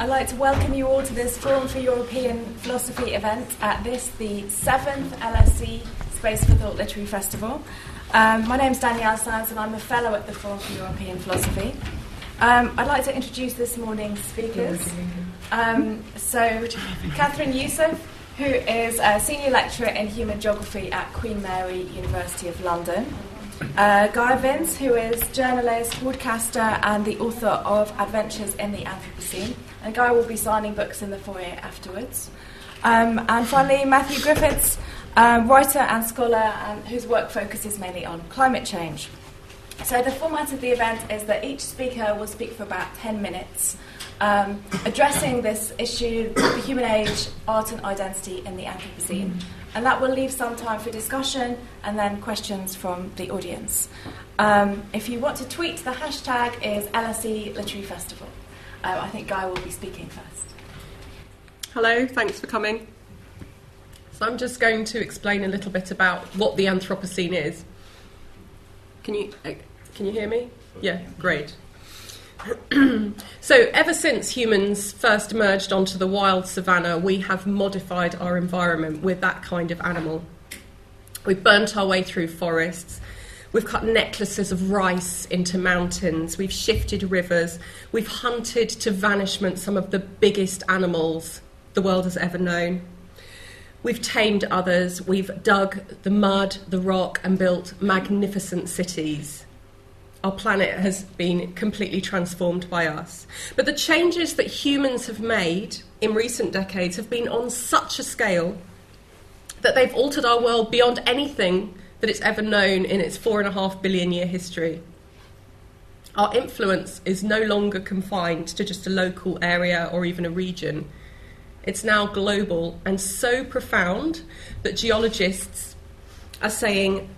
I'd like to welcome you all to this Forum for European Philosophy event at this, the seventh LSE Space for Thought Literary Festival. Um, my name is Danielle Sands and I'm a fellow at the Forum for European Philosophy. Um, I'd like to introduce this morning's speakers. Um, so, Kathryn Yusoff, who is a senior lecturer in human geography at Queen Mary University of London. Uh, Gaia Vince, who is journalist, broadcaster, and the author of Adventures in the Anthropocene. And Gaia will be signing books in the foyer afterwards. Um, and finally, Matthew Griffiths, um, writer and scholar, whose work focuses mainly on climate change. So, the format of the event is that each speaker will speak for about 10 minutes, um, addressing this issue the human age, art, and identity in the Anthropocene. And that will leave some time for discussion and then questions from the audience. Um, if you want to tweet, the hashtag is LSE Literary Festival. Uh, I think Gaia will be speaking first. Hello, thanks for coming. So I'm just going to explain a little bit about what the Anthropocene is. Can you uh, can you hear me? Yeah, great. so, ever since humans first emerged onto the wild savannah, we have modified our environment with that kind of animal. We've burnt our way through forests. We've cut necklaces of rice into mountains. We've shifted rivers. We've hunted to vanishment some of the biggest animals the world has ever known. We've tamed others. We've dug the mud, the rock, and built magnificent cities our planet has been completely transformed by us. But the changes that humans have made in recent decades have been on such a scale that they've altered our world beyond anything that it's ever known in its four and a half billion year history. Our influence is no longer confined to just a local area or even a region. It's now global and so profound that geologists are saying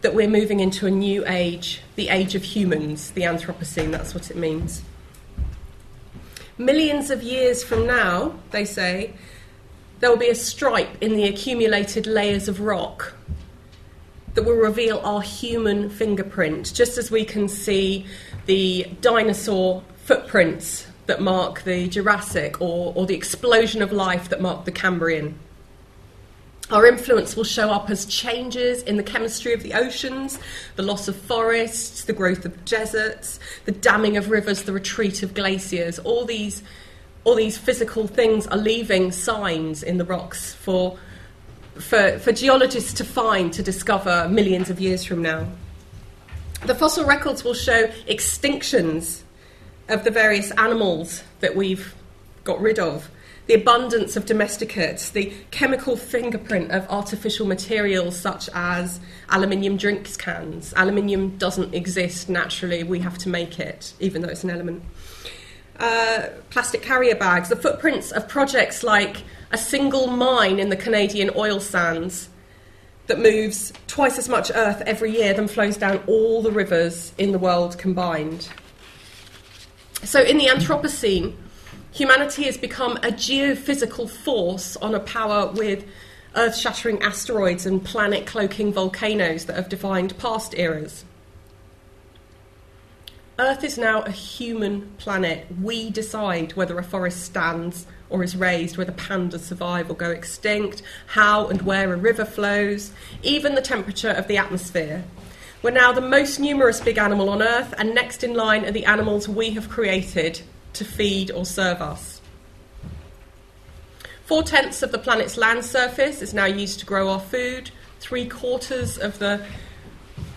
that we're moving into a new age, the age of humans, the Anthropocene, that's what it means. Millions of years from now, they say, there will be a stripe in the accumulated layers of rock that will reveal our human fingerprint, just as we can see the dinosaur footprints that mark the Jurassic or, or the explosion of life that mark the Cambrian. Our influence will show up as changes in the chemistry of the oceans, the loss of forests, the growth of deserts, the damming of rivers, the retreat of glaciers. All these, all these physical things are leaving signs in the rocks for, for, for geologists to find, to discover millions of years from now. The fossil records will show extinctions of the various animals that we've got rid of the abundance of domesticates, the chemical fingerprint of artificial materials such as aluminium drinks cans. Aluminium doesn't exist naturally, we have to make it, even though it's an element. Uh, plastic carrier bags, the footprints of projects like a single mine in the Canadian oil sands that moves twice as much earth every year than flows down all the rivers in the world combined. So, in the Anthropocene, humanity has become a geophysical force on a power with earth shattering asteroids and planet cloaking volcanoes that have defined past eras. Earth is now a human planet. We decide whether a forest stands or is razed, whether pandas survive or go extinct, how and where a river flows, even the temperature of the atmosphere. We're now the most numerous big animal on Earth, and next in line are the animals we have created to feed or serve us. Four tenths of the planet's land surface is now used to grow our food. Three quarters of the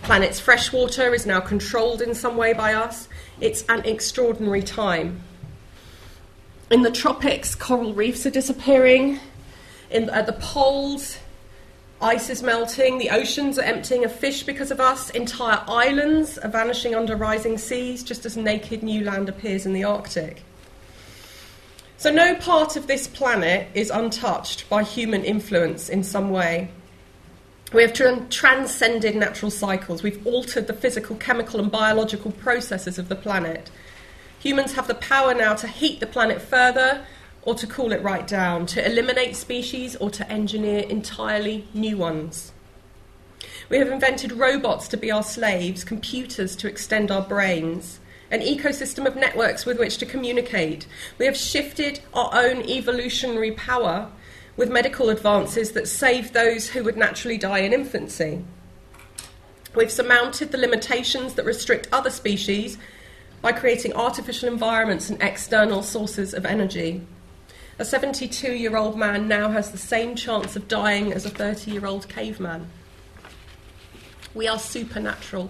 planet's fresh water is now controlled in some way by us. It's an extraordinary time. In the tropics, coral reefs are disappearing. In, at the poles, ice is melting. The oceans are emptying of fish because of us. Entire islands are vanishing under rising seas, just as naked new land appears in the Arctic. So, no part of this planet is untouched by human influence in some way. We have tra- transcended natural cycles. We've altered the physical, chemical, and biological processes of the planet. Humans have the power now to heat the planet further or to cool it right down, to eliminate species or to engineer entirely new ones. We have invented robots to be our slaves, computers to extend our brains, an ecosystem of networks with which to communicate. We have shifted our own evolutionary power with medical advances that save those who would naturally die in infancy. We've surmounted the limitations that restrict other species by creating artificial environments and external sources of energy. A 72 year old man now has the same chance of dying as a 30 year old caveman. We are supernatural.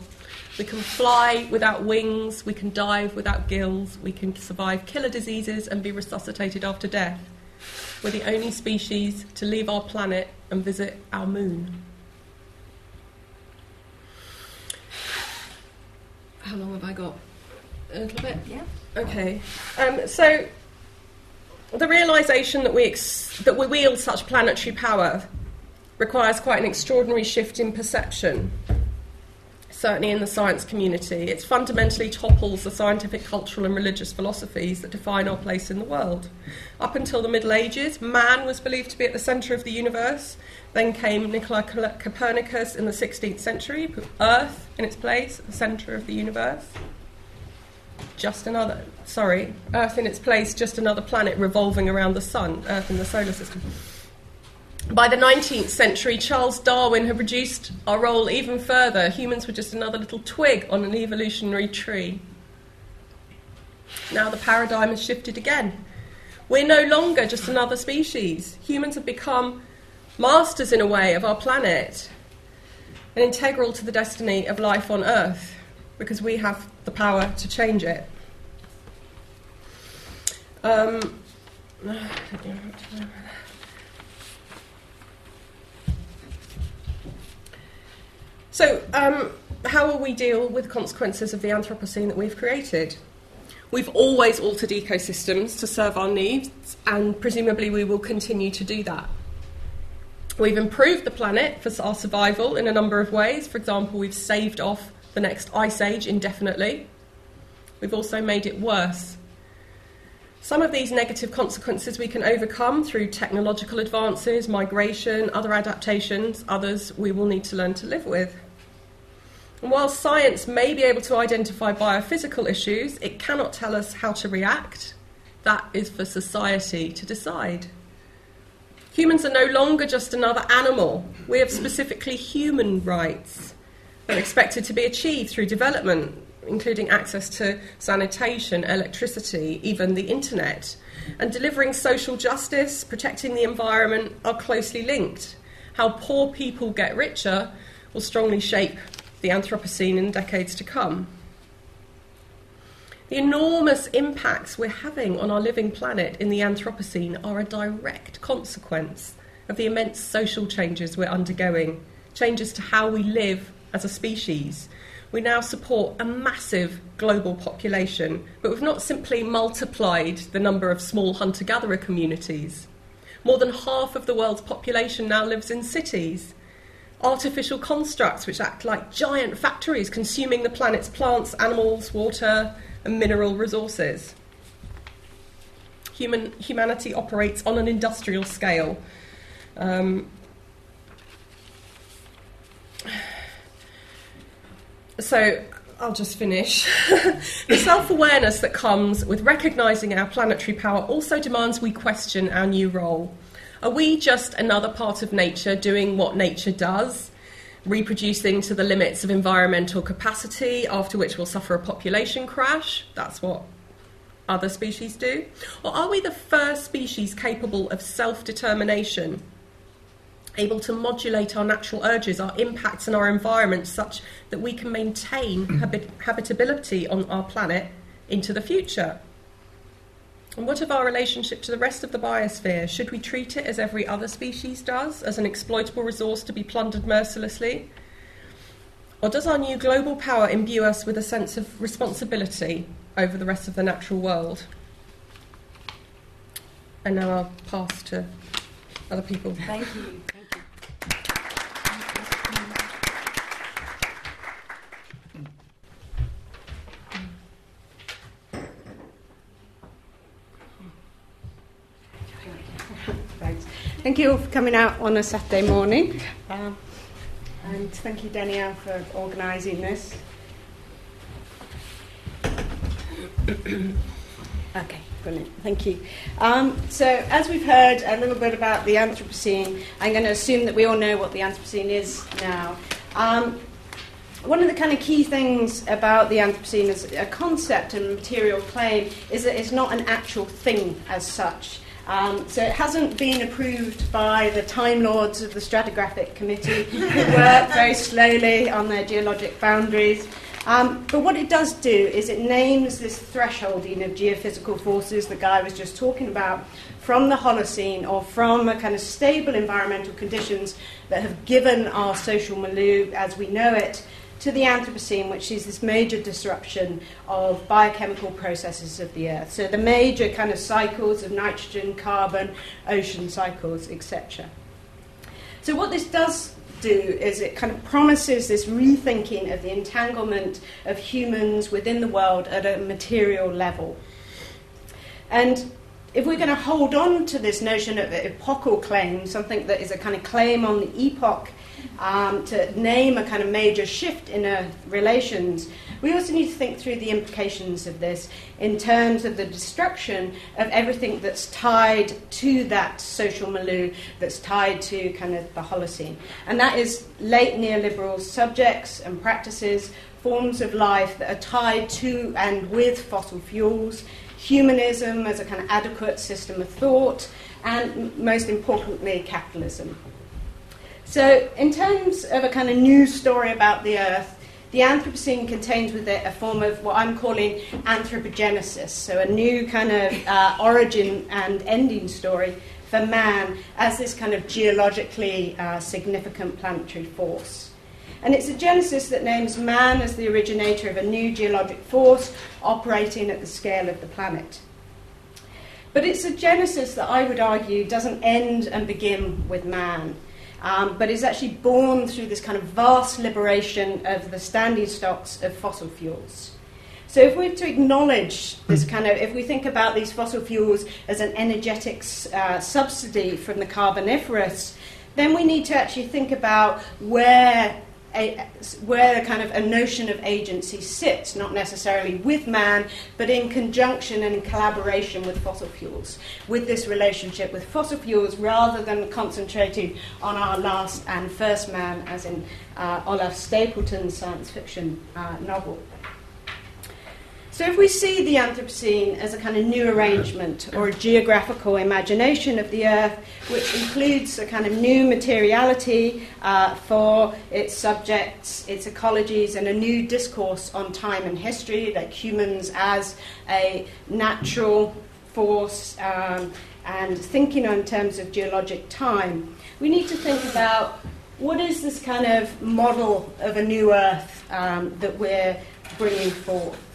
We can fly without wings, we can dive without gills, we can survive killer diseases and be resuscitated after death. We're the only species to leave our planet and visit our moon. How long have I got? A little bit? Yeah. Okay. Um, so, the realization that we, ex- that we wield such planetary power requires quite an extraordinary shift in perception, certainly in the science community. It fundamentally topples the scientific, cultural, and religious philosophies that define our place in the world. Up until the Middle Ages, man was believed to be at the centre of the universe. Then came Nicola Copernicus in the 16th century, put Earth in its place at the centre of the universe just another, sorry, Earth in its place, just another planet revolving around the sun, Earth in the solar system. By the 19th century, Charles Darwin had reduced our role even further. Humans were just another little twig on an evolutionary tree. Now the paradigm has shifted again. We're no longer just another species. Humans have become masters, in a way, of our planet and integral to the destiny of life on Earth because we have the power to change it. Um, so, um, how will we deal with consequences of the Anthropocene that we've created? We've always altered ecosystems to serve our needs, and presumably we will continue to do that. We've improved the planet for our survival in a number of ways. For example, we've saved off the next ice age indefinitely. We've also made it worse. Some of these negative consequences we can overcome through technological advances, migration, other adaptations, others we will need to learn to live with. And while science may be able to identify biophysical issues, it cannot tell us how to react. That is for society to decide. Humans are no longer just another animal. We have specifically human rights expected to be achieved through development, including access to sanitation, electricity, even the internet. And delivering social justice, protecting the environment are closely linked. How poor people get richer will strongly shape the Anthropocene in decades to come. The enormous impacts we're having on our living planet in the Anthropocene are a direct consequence of the immense social changes we're undergoing, changes to how we live as a species. We now support a massive global population, but we've not simply multiplied the number of small hunter gatherer communities. More than half of the world's population now lives in cities. Artificial constructs which act like giant factories consuming the planet's plants, animals, water, and mineral resources. Human, humanity operates on an industrial scale. Um, So I'll just finish. the self awareness that comes with recognising our planetary power also demands we question our new role. Are we just another part of nature doing what nature does, reproducing to the limits of environmental capacity, after which we'll suffer a population crash? That's what other species do. Or are we the first species capable of self determination? Able to modulate our natural urges, our impacts on our environment, such that we can maintain habit- habitability on our planet into the future. And what of our relationship to the rest of the biosphere? Should we treat it as every other species does, as an exploitable resource to be plundered mercilessly? Or does our new global power imbue us with a sense of responsibility over the rest of the natural world? And now I'll pass to other people. Thank you. Thank you all for coming out on a Saturday morning. Um, and thank you, Danielle, for organising this. okay, brilliant. Thank you. Um, so, as we've heard a little bit about the Anthropocene, I'm going to assume that we all know what the Anthropocene is now. Um, one of the kind of key things about the Anthropocene as a concept and material claim is that it's not an actual thing as such. Um, so it hasn't been approved by the Time Lords of the Stratigraphic Committee, who work very slowly on their geologic boundaries. Um, but what it does do is it names this thresholding of geophysical forces the Gaia was just talking about from the Holocene or from a kind of stable environmental conditions that have given our social milieu as we know it to the Anthropocene, which is this major disruption of biochemical processes of the Earth. So the major kind of cycles of nitrogen, carbon, ocean cycles, etc. So what this does do is it kind of promises this rethinking of the entanglement of humans within the world at a material level. And if we're going to hold on to this notion of epochal claim, something that is a kind of claim on the epoch um, to name a kind of major shift in Earth relations, we also need to think through the implications of this in terms of the destruction of everything that's tied to that social milieu, that's tied to kind of the Holocene. And that is late neoliberal subjects and practices, forms of life that are tied to and with fossil fuels, humanism as a kind of adequate system of thought, and most importantly, capitalism. So, in terms of a kind of news story about the Earth, the Anthropocene contains with it a form of what I'm calling anthropogenesis, so a new kind of uh, origin and ending story for man as this kind of geologically uh, significant planetary force. And it's a genesis that names man as the originator of a new geologic force operating at the scale of the planet. But it's a genesis that I would argue doesn't end and begin with man um, but is actually born through this kind of vast liberation of the standing stocks of fossil fuels. So, if we're to acknowledge this kind of, if we think about these fossil fuels as an energetic uh, subsidy from the Carboniferous, then we need to actually think about where a, where a kind of a notion of agency sits, not necessarily with man, but in conjunction and in collaboration with fossil fuels, with this relationship with fossil fuels rather than concentrating on our last and first man, as in uh, Olaf Stapledon's science fiction uh, novel. So, if we see the Anthropocene as a kind of new arrangement or a geographical imagination of the Earth, which includes a kind of new materiality uh, for its subjects, its ecologies, and a new discourse on time and history, like humans as a natural force, um, and thinking in terms of geologic time, we need to think about what is this kind of model of a new Earth um, that we're bringing forth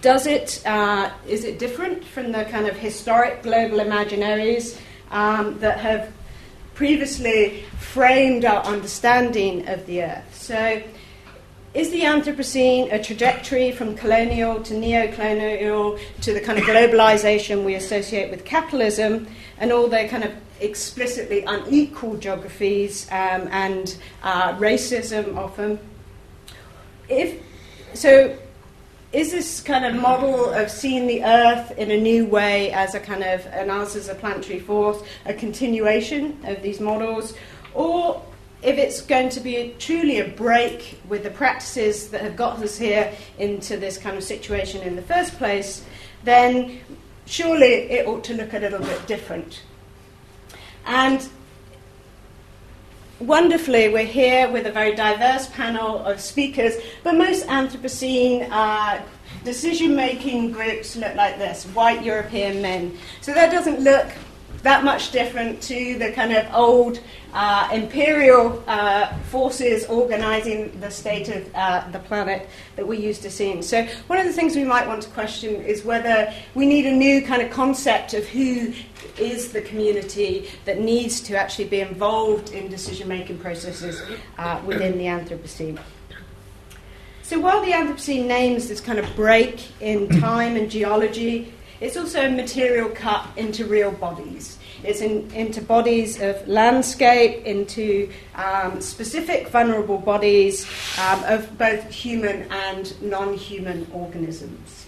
does it, uh, is it different from the kind of historic global imaginaries um, that have previously framed our understanding of the Earth? So, is the Anthropocene a trajectory from colonial to neo colonial to the kind of globalization we associate with capitalism and all the kind of explicitly unequal geographies um, and uh, racism often? If, so, is this kind of model of seeing the Earth in a new way as a kind of an us as a planetary force, a continuation of these models, or if it's going to be a, truly a break with the practices that have got us here into this kind of situation in the first place, then surely it ought to look a little bit different. And wonderfully, we're here with a very diverse panel of speakers, but most Anthropocene uh, decision making groups look like this white European men. So that doesn't look that much different to the kind of old uh, imperial uh, forces organizing the state of uh, the planet that we're used to seeing. So, one of the things we might want to question is whether we need a new kind of concept of who is the community that needs to actually be involved in decision making processes uh, within the Anthropocene. So, while the Anthropocene names this kind of break in time and geology, it's also a material cut into real bodies. It's in, into bodies of landscape, into um, specific vulnerable bodies um, of both human and non human organisms.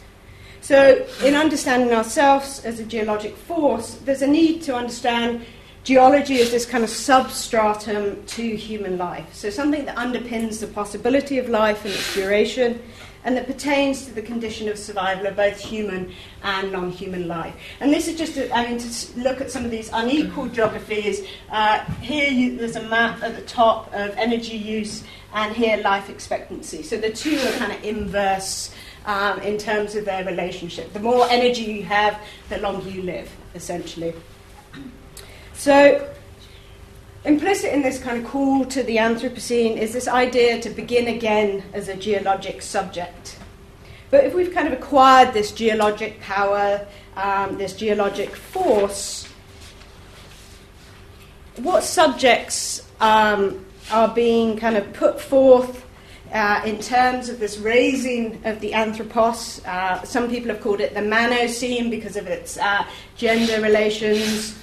So, in understanding ourselves as a geologic force, there's a need to understand geology as this kind of substratum to human life. So, something that underpins the possibility of life and its duration, and that pertains to the condition of survival of both human and non human life. And this is just, a, I mean, to look at some of these unequal geographies. Uh, here you, there's a map at the top of energy use, and here life expectancy. So the two are kind of inverse. Um, in terms of their relationship. The more energy you have, the longer you live, essentially. So, implicit in this kind of call to the Anthropocene is this idea to begin again as a geologic subject. But if we've kind of acquired this geologic power, um, this geologic force, what subjects um, are being kind of put forth uh, in terms of this raising of the anthropos? Uh, some people have called it the manocene because of its uh, gender relations.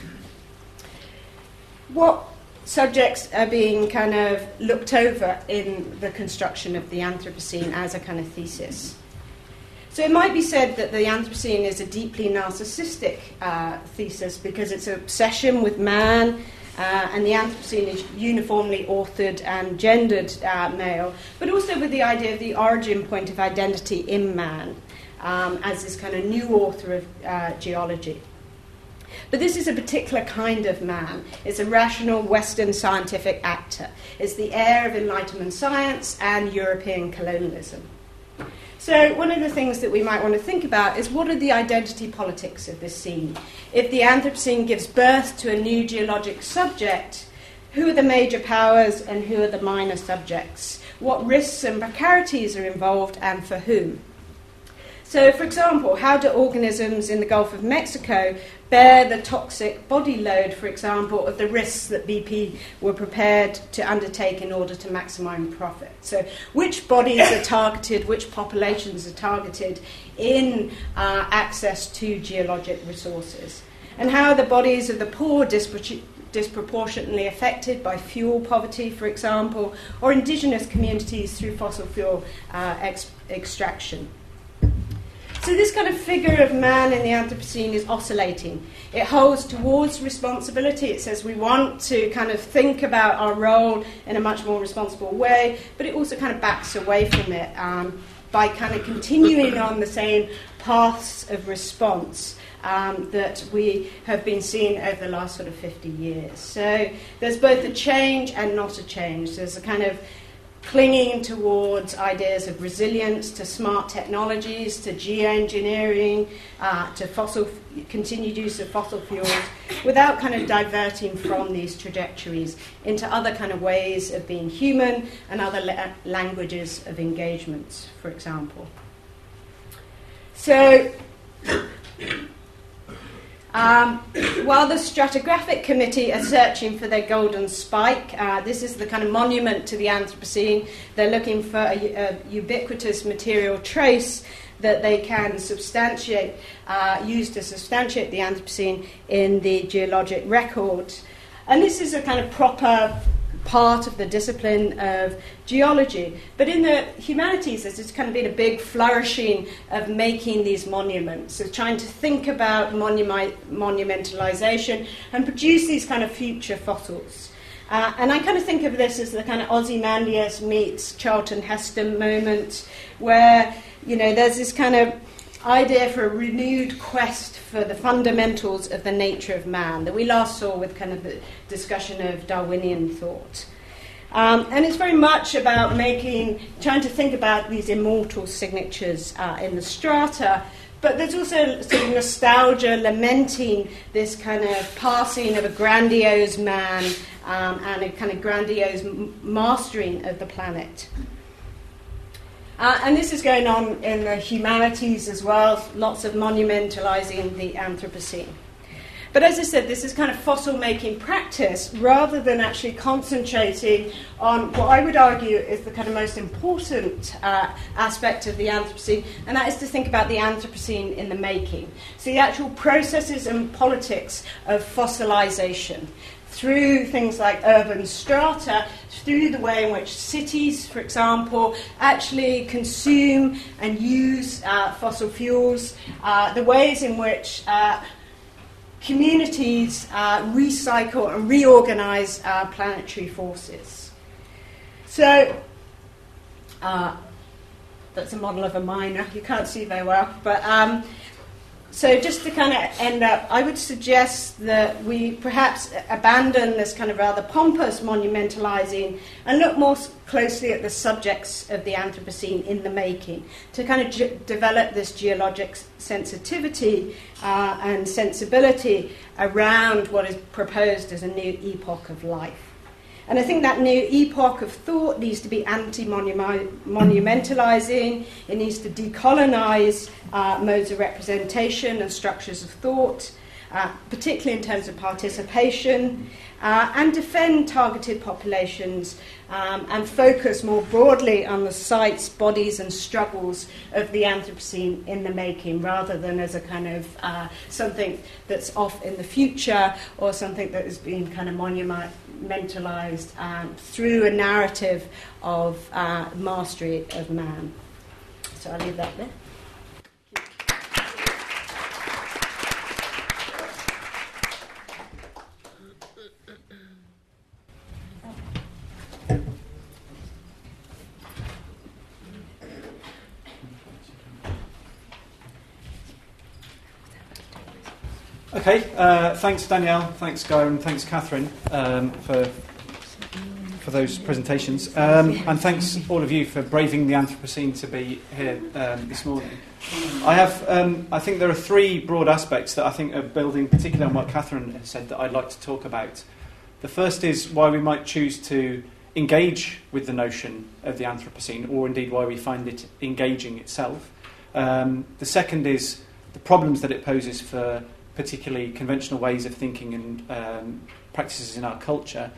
What subjects are being kind of looked over in the construction of the Anthropocene as a kind of thesis. So it might be said that the Anthropocene is a deeply narcissistic uh, thesis because it's an obsession with man, uh, and the Anthropocene is uniformly authored and gendered uh, male, but also with the idea of the origin point of identity in man um, as this kind of new author of uh, geology. But this is a particular kind of man. It's a rational Western scientific actor. It's the heir of Enlightenment science and European colonialism. So, one of the things that we might want to think about is what are the identity politics of this scene? If the Anthropocene gives birth to a new geologic subject, who are the major powers and who are the minor subjects? What risks and precarities are involved and for whom? So, for example, how do organisms in the Gulf of Mexico bear the toxic body load, for example, of the risks that BP were prepared to undertake in order to maximize profit? So, which bodies are targeted, which populations are targeted in uh, access to geologic resources? And how are the bodies of the poor dispro- disproportionately affected by fuel poverty, for example, or indigenous communities through fossil fuel uh, ex- extraction? So, this kind of figure of man in the Anthropocene is oscillating. It holds towards responsibility. It says we want to kind of think about our role in a much more responsible way, but it also kind of backs away from it um, by kind of continuing on the same paths of response. Um, that we have been seeing over the last sort of 50 years. So there's both a change and not a change. There's a kind of clinging towards ideas of resilience to smart technologies, to geoengineering, uh, to fossil, continued use of fossil fuels, without kind of diverting from these trajectories into other kind of ways of being human and other la- languages of engagements, for example. So, um, while the stratigraphic committee are searching for their golden spike, uh, this is the kind of monument to the Anthropocene. They're looking for a, a ubiquitous material trace that they can substantiate, uh, use to substantiate the Anthropocene in the geologic record. And this is a kind of proper part of the discipline of geology. But in the humanities, there's kind of been a big flourishing of making these monuments, of trying to think about monumi- monumentalization and produce these kind of future fossils. Uh, and I kind of think of this as the kind of Ozymandias meets Charlton Heston moment, where you know there's this kind of idea for a renewed quest for the fundamentals of the nature of man that we last saw with kind of the discussion of Darwinian thought. Um, and it's very much about making, trying to think about these immortal signatures uh, in the strata, but there's also sort of nostalgia, lamenting this kind of passing of a grandiose man um, and a kind of grandiose m- mastering of the planet. Uh, and this is going on in the humanities as well, lots of monumentalizing the Anthropocene. But as I said, this is kind of fossil making practice rather than actually concentrating on what I would argue is the kind of most important uh, aspect of the Anthropocene, and that is to think about the Anthropocene in the making. So the actual processes and politics of fossilization through things like urban strata, through the way in which cities, for example, actually consume and use uh, fossil fuels, uh, the ways in which uh, communities uh, recycle and reorganize uh, planetary forces. So, uh, that's a model of a miner. You can't see very well, but um, so, just to kind of end up, I would suggest that we perhaps abandon this kind of rather pompous monumentalizing and look more closely at the subjects of the Anthropocene in the making to kind of ge- develop this geologic sensitivity uh, and sensibility around what is proposed as a new epoch of life. And I think that new epoch of thought needs to be anti monumentalizing, it needs to decolonize uh, modes of representation and structures of thought, uh, particularly in terms of participation, uh, and defend targeted populations um, and focus more broadly on the sites, bodies, and struggles of the Anthropocene in the making, rather than as a kind of uh, something that's off in the future or something that has been kind of monumentalized um, through a narrative of uh, mastery of man. So I'll leave that there. Okay, uh, thanks Danielle, thanks Gaia, and thanks Kathryn um, for for those presentations, um, and thanks all of you for braving the Anthropocene to be here um, this morning. I have, um, I think there are three broad aspects that I think are building, particularly on what Kathryn has said, that I'd like to talk about. The first is why we might choose to engage with the notion of the Anthropocene, or indeed why we find it engaging itself. Um, the second is the problems that it poses for particularly conventional ways of thinking and um, practices in our culture.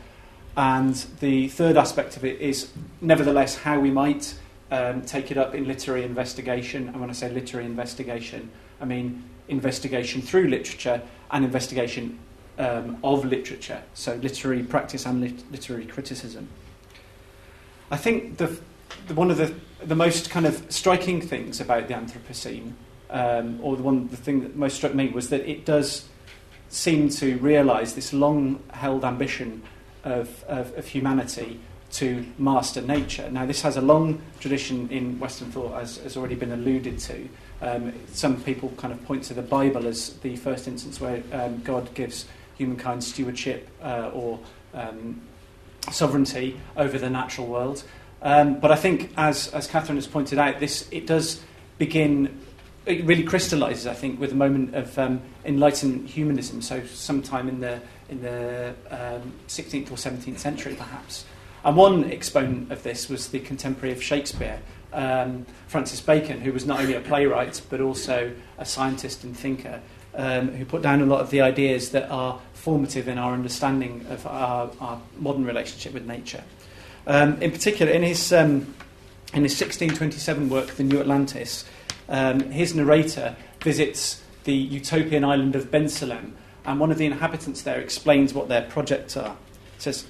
And the third aspect of it is, nevertheless, how we might um, take it up in literary investigation. And when I say literary investigation, I mean investigation through literature and investigation um, of literature, so literary practice and lit- literary criticism. I think the, the, one of the, the most kind of striking things about the Anthropocene um, or the one the thing that most struck me was that it does seem to realise this long-held ambition of, of, of, humanity to master nature. Now, this has a long tradition in Western thought, as has already been alluded to. Um, some people kind of point to the Bible as the first instance where um, God gives humankind stewardship uh, or um, sovereignty over the natural world. Um, but I think, as, as Kathryn has pointed out, this it does begin it really crystallises, I think, with a moment of um, humanism. So, sometime in the in the um, 16th or 17th century, perhaps. And one exponent of this was the contemporary of Shakespeare, um, Francis Bacon, who was not only a playwright but also a scientist and thinker, um, who put down a lot of the ideas that are formative in our understanding of our, our modern relationship with nature. Um, in particular, in his um, in his 1627 work, The New Atlantis, um, his narrator visits the utopian island of Bensalem, and one of the inhabitants there explains what their projects are. It says,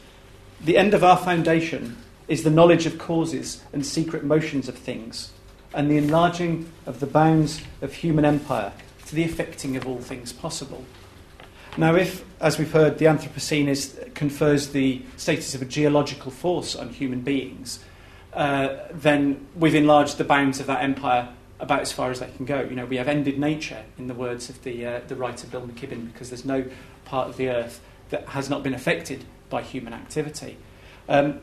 The end of our foundation is the knowledge of causes and secret motions of things, and the enlarging of the bounds of human empire to the effecting of all things possible. Now, if, as we've heard, the Anthropocene is, confers the status of a geological force on human beings, uh, then we've enlarged the bounds of that empire about as far as they can go. You know, we have ended nature, in the words of the, uh, the writer Bill McKibben, because there's no part of the earth that has not been affected by human activity. Um,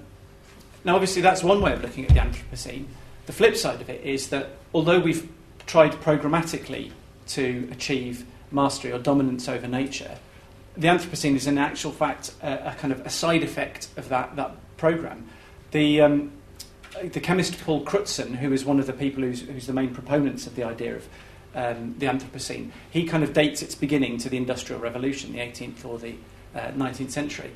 now, obviously, that's one way of looking at the Anthropocene. The flip side of it is that although we've tried programmatically to achieve mastery or dominance over nature, the Anthropocene is in actual fact a, a kind of a side effect of that, that program. The, um, the chemist Paul Crutzen, who is one of the people who's, who's the main proponents of the idea of um, the Anthropocene, he kind of dates its beginning to the Industrial Revolution, the 18th or the uh, 19th century.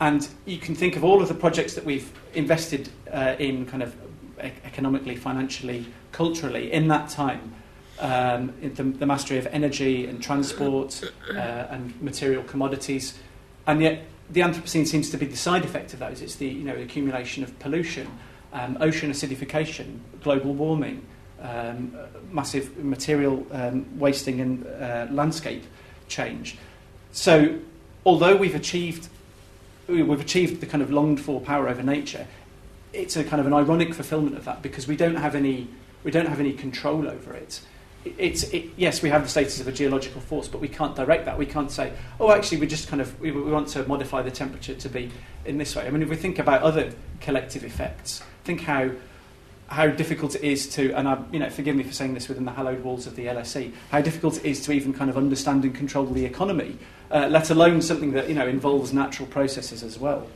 And you can think of all of the projects that we've invested uh, in kind of economically, financially, culturally in that time. Um, the, the, mastery of energy and transport uh, and material commodities. And yet, the Anthropocene seems to be the side effect of those. It's the you know, accumulation of pollution, um, ocean acidification, global warming, um, massive material um, wasting and uh, landscape change. So, although we've achieved we've achieved the kind of longed for power over nature, it's a kind of an ironic fulfillment of that because we don't have any we don't have any control over it. It's it, yes, we have the status of a geological force, but we can't direct that. We can't say, oh, actually, we just kind of we, we want to modify the temperature to be in this way. I mean, if we think about other collective effects, think how how difficult it is to, and I, you know, forgive me for saying this within the hallowed walls of the LSE, how difficult it is to even kind of understand and control the economy, uh, let alone something that you know involves natural processes as well.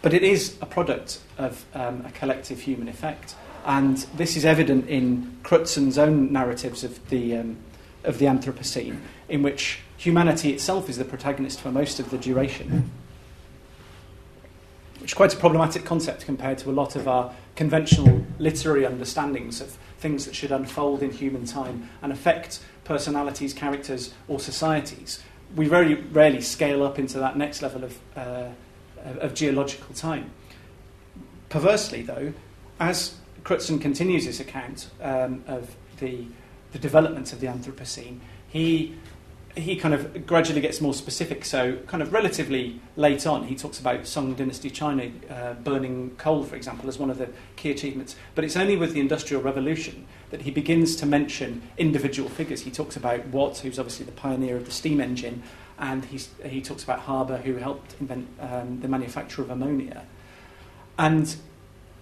But it is a product of um, a collective human effect, and this is evident in Crutzen's own narratives of the um, of the Anthropocene, in which humanity itself is the protagonist for most of the duration which is quite a problematic concept compared to a lot of our conventional literary understandings of things that should unfold in human time and affect personalities, characters, or societies. We very rarely scale up into that next level of, uh, of geological time. Perversely, though, as Crutzen continues his account um, of the, the development of the Anthropocene, he he kind of gradually gets more specific. So, kind of relatively late on, he talks about Song Dynasty China uh, burning coal, for example, as one of the key achievements. But it's only with the Industrial Revolution that he begins to mention individual figures. He talks about Watt, who's obviously the pioneer of the steam engine, and he's, he talks about Haber, who helped invent um, the manufacture of ammonia. And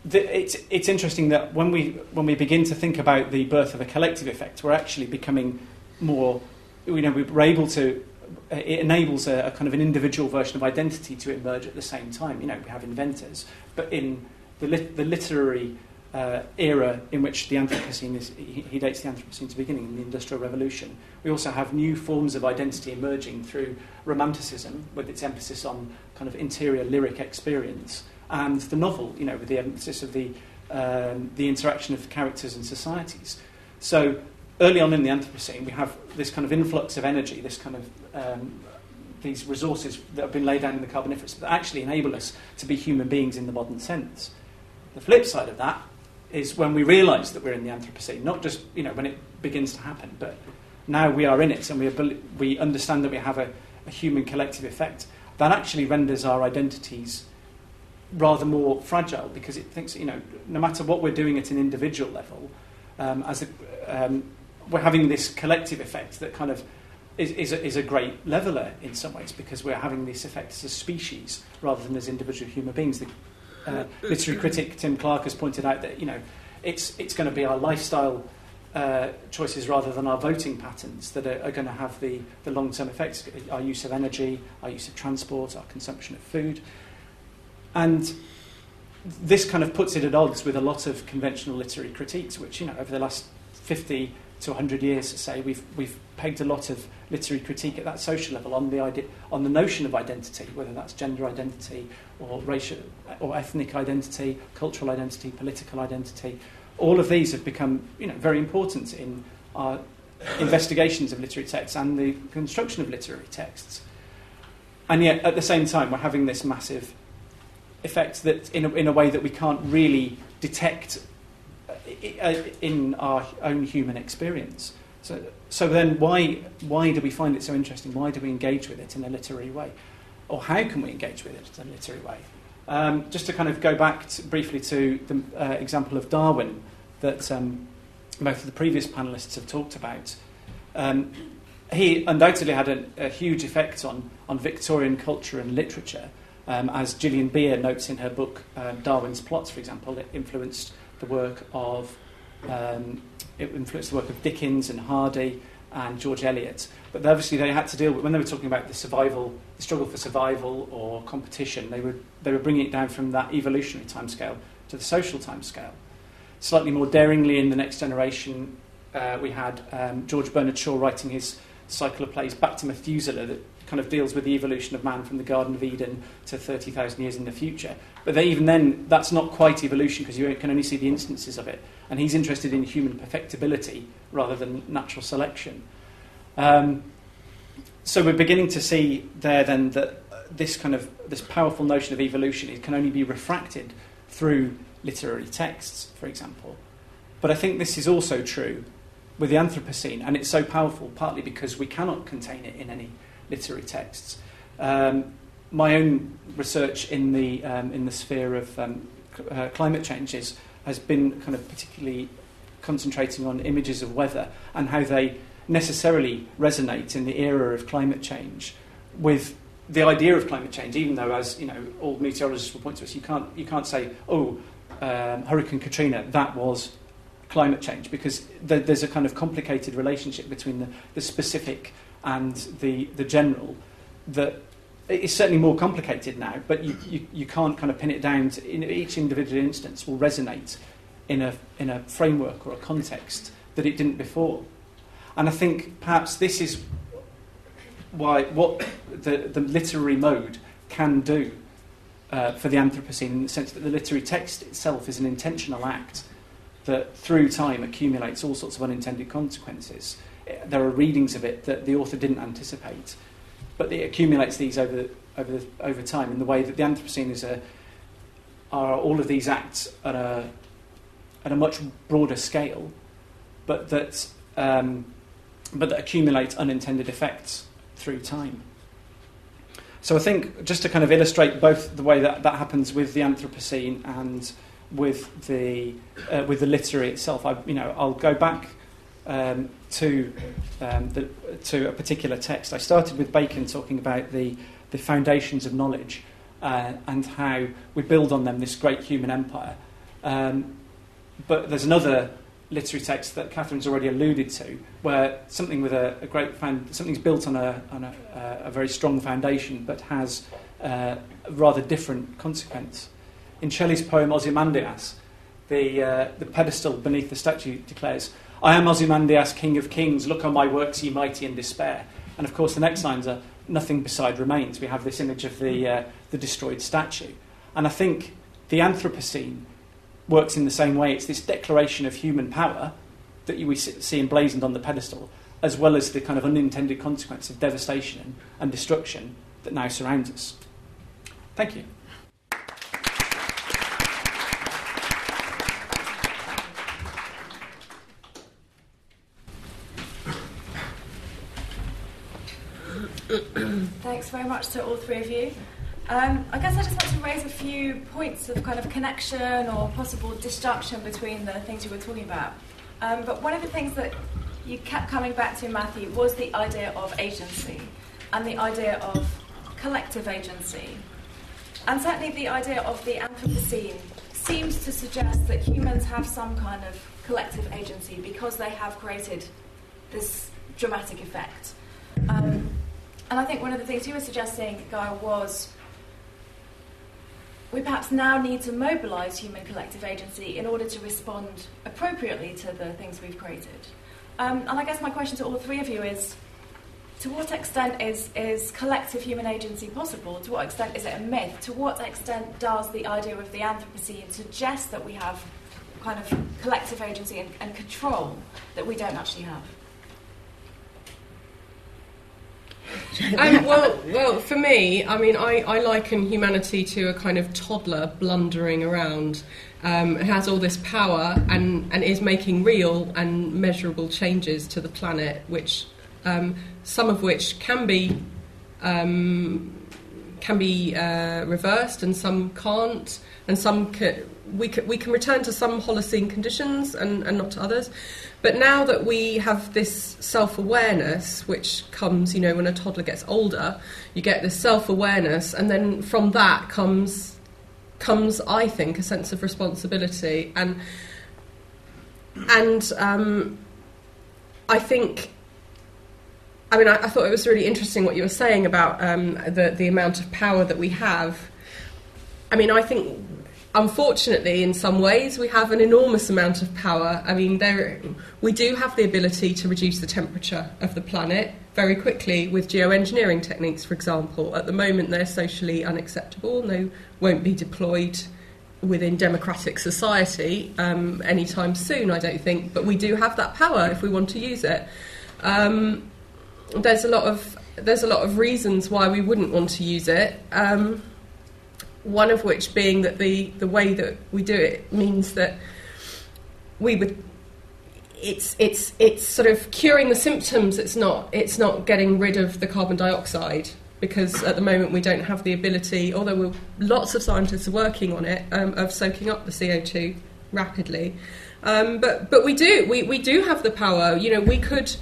the, it's, it's interesting that when we, when we begin to think about the birth of a collective effect, we're actually becoming more you know, we're able to, uh, it enables a, a, kind of an individual version of identity to emerge at the same time. You know, we have inventors, but in the, lit, the literary uh, era in which the Anthropocene is, he, he dates the Anthropocene to beginning in the Industrial Revolution, we also have new forms of identity emerging through Romanticism, with its emphasis on kind of interior lyric experience, and the novel, you know, with the emphasis of the, um, the interaction of characters and societies. So early on in the Anthropocene, we have this kind of influx of energy, this kind of um, these resources that have been laid down in the Carboniferous that actually enable us to be human beings in the modern sense. The flip side of that is when we realise that we're in the Anthropocene, not just you know when it begins to happen, but now we are in it and we, we understand that we have a, a human collective effect. That actually renders our identities rather more fragile because it thinks you know no matter what we're doing at an individual level, um, as a, um, we're having this collective effect that kind of is, is, a, is a great leveler in some ways because we're having this effect as a species rather than as individual human beings. The uh, literary critic Tim Clark has pointed out that you know it's it's going to be our lifestyle uh, choices rather than our voting patterns that are, are going to have the, the long term effects. Our use of energy, our use of transport, our consumption of food, and this kind of puts it at odds with a lot of conventional literary critiques, which you know over the last fifty to 100 years, say, we've, we've pegged a lot of literary critique at that social level on the, idea, on the notion of identity, whether that's gender identity or racial or ethnic identity, cultural identity, political identity. All of these have become you know, very important in our investigations of literary texts and the construction of literary texts. And yet, at the same time, we're having this massive effect that, in a, in a way that we can't really detect in our own human experience. So, so then, why, why do we find it so interesting? Why do we engage with it in a literary way? Or how can we engage with it in a literary way? Um, just to kind of go back to, briefly to the uh, example of Darwin that um, both of the previous panelists have talked about. Um, he undoubtedly had a, a, huge effect on, on Victorian culture and literature, um, as Gillian Beer notes in her book uh, Darwin's Plots, for example. It influenced the work of um, it influenced the work of Dickens and Hardy and George Eliot. But obviously, they had to deal with when they were talking about the survival, the struggle for survival or competition. They were they were bringing it down from that evolutionary timescale to the social timescale. Slightly more daringly in the next generation, uh, we had um, George Bernard Shaw writing his cycle of plays Back to Methuselah that kind of deals with the evolution of man from the Garden of Eden to 30,000 years in the future. But they, even then, that's not quite evolution because you can only see the instances of it. And he's interested in human perfectibility rather than natural selection. Um, so we're beginning to see there then that this kind of this powerful notion of evolution it can only be refracted through literary texts, for example. But I think this is also true with the Anthropocene, and it's so powerful partly because we cannot contain it in any literary texts. Um, my own research in the um, in the sphere of um, uh, climate changes has been kind of particularly concentrating on images of weather and how they necessarily resonate in the era of climate change with the idea of climate change, even though, as you know, all meteorologists will point to us, you can't you can't say, oh, um, Hurricane Katrina, that was climate change, because th- there's a kind of complicated relationship between the, the specific and the the general that it's certainly more complicated now, but you, you, you can't kind of pin it down to in each individual instance will resonate in a in a framework or a context that it didn't before. And I think perhaps this is why what the, the literary mode can do uh, for the Anthropocene in the sense that the literary text itself is an intentional act that through time accumulates all sorts of unintended consequences. There are readings of it that the author didn't anticipate, but it accumulates these over, over, over time in the way that the Anthropocene is a, are all of these acts at a, at a much broader scale, but that, um, but that accumulate unintended effects through time. So I think just to kind of illustrate both the way that that happens with the Anthropocene and with the uh, with the literary itself, I, you know, I'll go back um, to um, the, to a particular text. I started with Bacon talking about the the foundations of knowledge uh, and how we build on them this great human empire. Um, but there's another literary text that Kathryn's already alluded to, where something with a, a great something's built on a, on a, a very strong foundation, but has uh, a rather different consequence. In Shelley's poem Ozymandias, the, uh, the pedestal beneath the statue declares, I am Ozymandias, king of kings, look on my works, ye mighty in despair. And of course, the next lines are, nothing beside remains. We have this image of the, uh, the destroyed statue. And I think the Anthropocene works in the same way. It's this declaration of human power that we see emblazoned on the pedestal, as well as the kind of unintended consequence of devastation and destruction that now surrounds us. Thank you. Thanks very much to all three of you. Um, I guess I just want to raise a few points of kind of connection or possible disjunction between the things you were talking about. Um, but one of the things that you kept coming back to, Matthew, was the idea of agency and the idea of collective agency. And certainly the idea of the Anthropocene seems to suggest that humans have some kind of collective agency because they have created this dramatic effect. Um, and I think one of the things you were suggesting, Gaia, was we perhaps now need to mobilise human collective agency in order to respond appropriately to the things we've created. Um, and I guess my question to all three of you is to what extent is, is collective human agency possible? To what extent is it a myth? To what extent does the idea of the Anthropocene suggest that we have kind of collective agency and, and control that we don't actually have? um, well, well, for me, I mean, I, I liken humanity to a kind of toddler blundering around. Um, has all this power and, and is making real and measurable changes to the planet, which um, some of which can be um, can be uh, reversed and some can't, and some can, we can, we can return to some Holocene conditions and, and not to others. But now that we have this self awareness, which comes, you know, when a toddler gets older, you get this self awareness, and then from that comes, comes, I think, a sense of responsibility. And, and um, I think I mean, I, I, thought it was really interesting what you were saying about um, the the amount of power that we have. I mean, I think unfortunately, in some ways, we have an enormous amount of power. I mean, there, we do have the ability to reduce the temperature of the planet very quickly with geoengineering techniques, for example. At the moment, they're socially unacceptable and they won't be deployed within democratic society um, anytime soon, I don't think. But we do have that power if we want to use it. Um, there's a lot of there's a lot of reasons why we wouldn't want to use it. Um, one of which being that the, the way that we do it means that we would it's it's it's sort of curing the symptoms. It's not it's not getting rid of the carbon dioxide because at the moment we don't have the ability although lots of scientists are working on it um, of soaking up the CO2 rapidly. Um, but but we do we, we do have the power. You know we could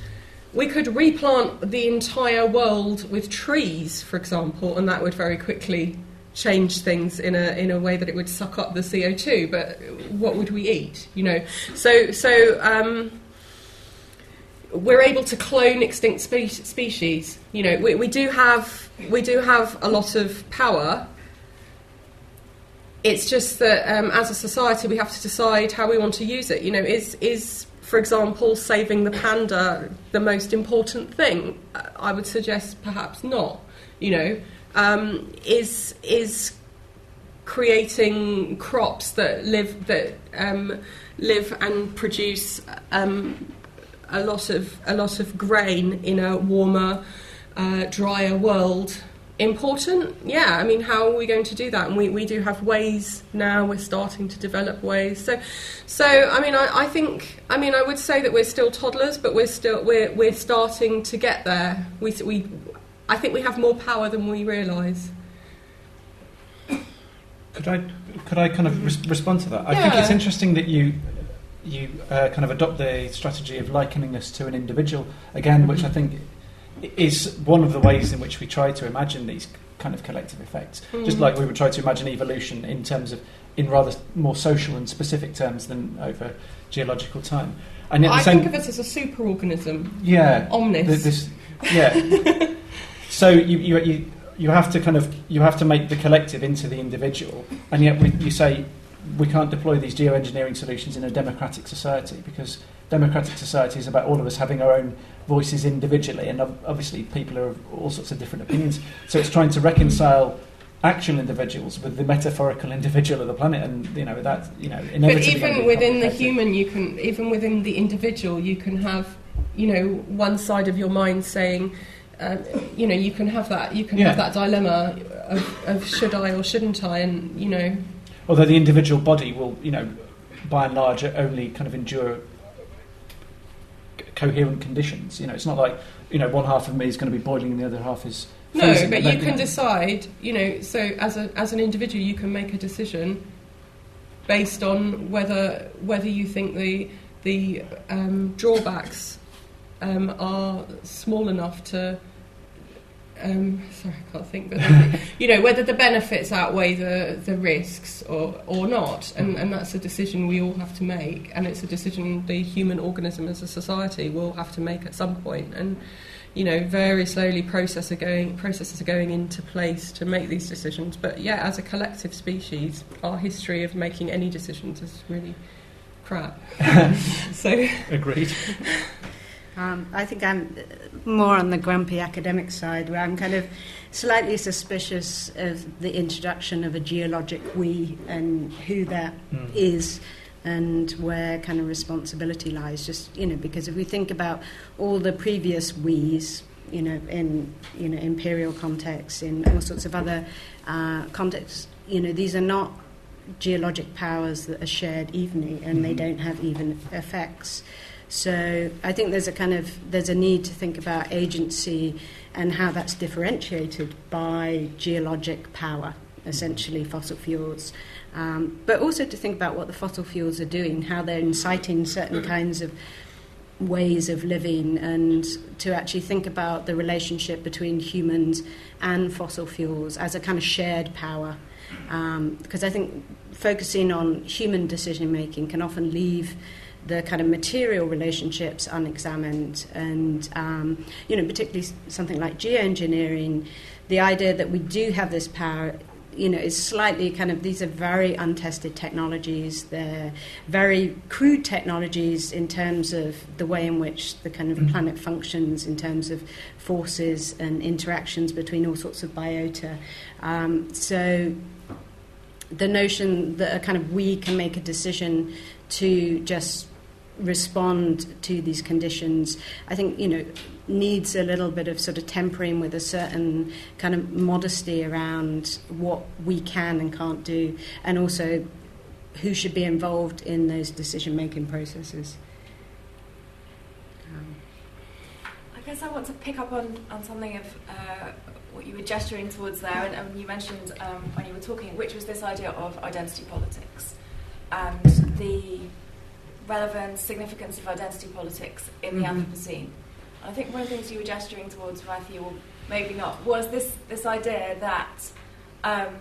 we could replant the entire world with trees for example and that would very quickly change things in a in a way that it would suck up the CO two. But what would we eat? You know, so so. Um, we're able to clone extinct spe- species. You know, we, we do have we do have a lot of power. It's just that um, as a society, we have to decide how we want to use it. You know, is is for example, saving the panda the most important thing? I would suggest perhaps not. You know, um, is is creating crops that live that um, live and produce um, a lot of a lot of grain in a warmer, uh, drier world. Important, yeah. I mean, how are we going to do that? And we, we do have ways now. We're starting to develop ways. So, so I mean, I, I think I mean I would say that we're still toddlers, but we're still we're we're starting to get there. We we I think we have more power than we realise. Could I could I kind of res- respond to that? I think it's interesting that you you uh, kind of adopt the strategy of likening us to an individual again, which I think is one of the ways in which we try to imagine these kind of collective effects. Mm. Just like we would try to imagine evolution in terms of in rather more social and specific terms than over geological time. And I same, think of it as a superorganism. Yeah, omnis. This, yeah. So you, you, you, you have to kind of you have to make the collective into the individual, and yet we, you say we can't deploy these geoengineering solutions in a democratic society because democratic society is about all of us having our own voices individually, and obviously people are of all sorts of different opinions. So it's trying to reconcile actual individuals with the metaphorical individual of the planet, and you know that you know. But even within the human, you can even within the individual, you can have you know one side of your mind saying um, you know, you can have that. You can yeah. have that dilemma of, of, should I or shouldn't I, and you know. Although the individual body will, you know, by and large, only kind of endure coherent conditions. You know, it's not like you know one half of me is going to be boiling and the other half is. No, but you can decide. You know, so as a as an individual, you can make a decision based on whether whether you think the the um, drawbacks um, are small enough to. Um, sorry, I can't think, but you know whether the benefits outweigh the, the risks or, or not, and, and that's a decision we all have to make, and it's a decision the human organism as a society will have to make at some point. point, and you know very slowly process are going processes are going into place to make these decisions. But yeah, as a collective species, our history of making any decisions is really crap. so agreed. Um, I think I'm more on the grumpy academic side, where I'm kind of slightly suspicious of the introduction of a geologic we and who that mm. is and where kind of responsibility lies. Just you know, because if we think about all the previous we's, you know, in you know imperial contexts, in all sorts of other uh, contexts, you know, these are not geologic powers that are shared evenly, and mm-hmm. they don't have even effects. So I think there's a kind of there's a need to think about agency and how that's differentiated by geologic power, essentially fossil fuels, um, but also to think about what the fossil fuels are doing, how they're inciting certain kinds of ways of living, and to actually think about the relationship between humans and fossil fuels as a kind of shared power. Because um, I think focusing on human decision making can often leave the kind of material relationships unexamined, and um, you know, particularly something like geoengineering, the idea that we do have this power you know, is slightly kind of these are very untested technologies. They're very crude technologies in terms of the way in which the kind of Mm. planet functions, in terms of forces and interactions between all sorts of biota. Um, so the notion that a kind of we can make a decision to just respond to these conditions, I think you know needs a little bit of sort of tempering with a certain kind of modesty around what we can and can't do, and also who should be involved in those decision making processes. Um, I guess I want to pick up on, on something of uh, what you were gesturing towards there, and, and you mentioned um, when you were talking, which was this idea of identity politics and the relevance, significance of identity politics in the Mhm. Anthropocene. And I think one of the things you were gesturing towards, Matthew, or maybe not, was this, this idea that um,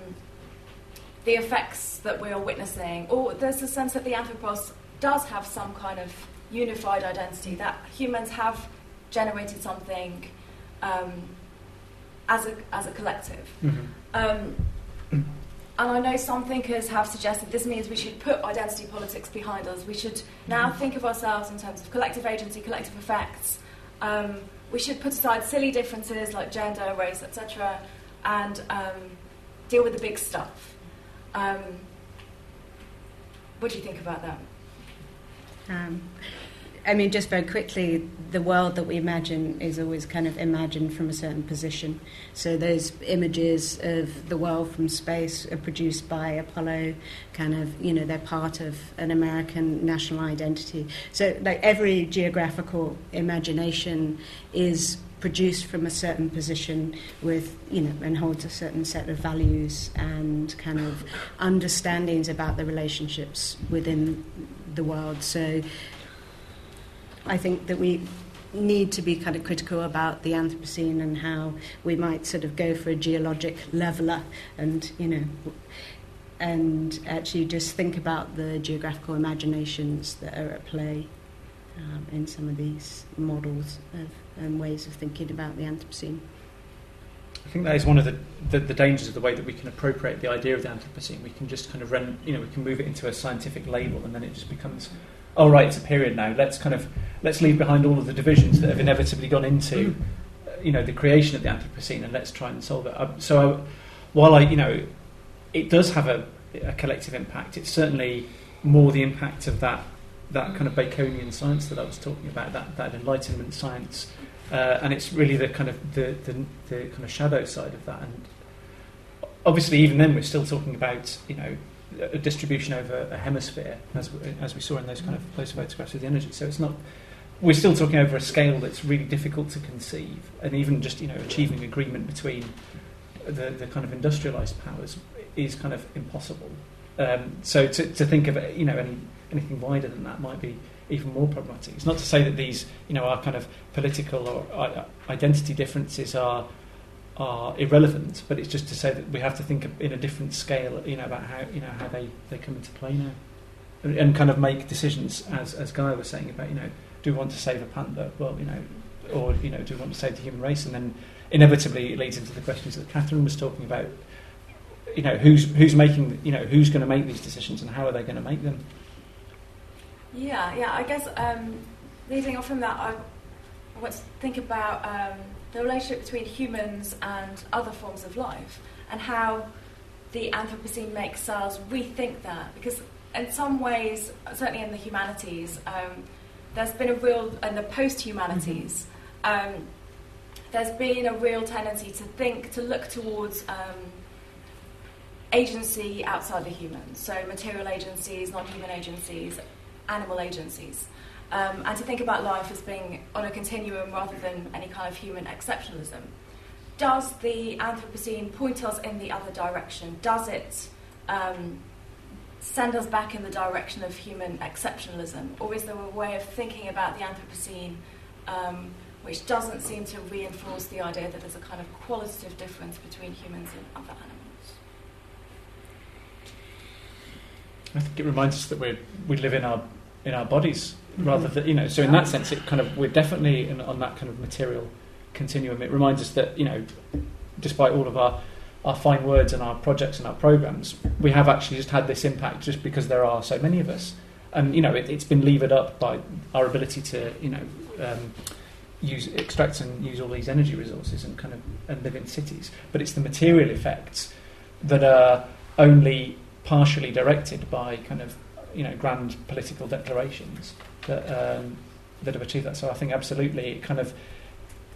the effects that we are witnessing, or there's a sense that the anthropos does have some kind of unified identity, that humans have generated something um, as, a, as a collective. Mhm. Um, and I know some thinkers have suggested this means we should put identity politics behind us. We should now think of ourselves in terms of collective agency, collective effects. Um, we should put aside silly differences like gender, race, etc., and um, deal with the big stuff. Um, what do you think about that? I mean, just very quickly, the world that we imagine is always kind of imagined from a certain position. So those images of the world from space are produced by Apollo, kind of, you know, they're part of an American national identity. So, like, every geographical imagination is produced from a certain position with, you know, and holds a certain set of values and kind of understandings about the relationships within the world. So I think that we need to be kind of critical about the Anthropocene and how we might sort of go for a geologic leveler and, you know, and actually just think about the geographical imaginations that are at play um, in some of these models of, and ways of thinking about the Anthropocene. I think that is one of the, the, the dangers of the way that we can appropriate the idea of the Anthropocene. We can just kind of run, you know, we can move it into a scientific label, and then it just becomes, oh right, it's a period now. Let's kind of let's leave behind all of the divisions that have inevitably gone into, uh, you know, the creation of the Anthropocene, and let's try and solve it. Uh, so, I, while I, you know, it does have a, a collective impact. It's certainly more the impact of that that kind of Baconian science that I was talking about, that that Enlightenment science. Uh, and it's really the kind of the, the, the kind of shadow side of that. And obviously, even then, we're still talking about you know a distribution over a hemisphere, as we, as we saw in those kind of those photographs of the energy. So it's not. We're still talking over a scale that's really difficult to conceive, and even just you know achieving agreement between the, the kind of industrialized powers is kind of impossible. Um, so to, to think of you know any, anything wider than that might be even more problematic. It's not to say that these, you know, our kind of political or uh, identity differences are are irrelevant, but it's just to say that we have to think in a different scale, you know, about how you know how they, they come into play now, and, and kind of make decisions as as Gaia was saying about you know, do we want to save a panda? Well, you know, or you know, do we want to save the human race? And then inevitably it leads into the questions that Kathryn was talking about. You know, who's who's making you know who's going to make these decisions and how are they going to make them? Yeah, yeah. I guess um, leading on from that, I want to think about um, the relationship between humans and other forms of life, and how the Anthropocene makes us rethink that. Because in some ways, certainly in the humanities, um, there's been a real, and the post-humanities, um, there's been a real tendency to think, to look towards. Um, agency outside the human, so material agencies, non-human agencies, animal agencies, um, and to think about life as being on a continuum rather than any kind of human exceptionalism. Does the Anthropocene point us in the other direction? Does it um, send us back in the direction of human exceptionalism? Or is there a way of thinking about the Anthropocene um, which doesn't seem to reinforce the idea that there's a kind of qualitative difference between humans and other animals? I think it reminds us that we we live in our in our bodies rather than you know. So in that sense, it kind of we're definitely in, on that kind of material continuum. It reminds us that you know, despite all of our our fine words and our projects and our programs, we have actually just had this impact just because there are so many of us. And you know, it, it's been levered up by our ability to you know um, use extract and use all these energy resources and kind of and live in cities. But it's the material effects that are only partially directed by kind of you know grand political declarations that um, that have achieved that. So I think absolutely it kind of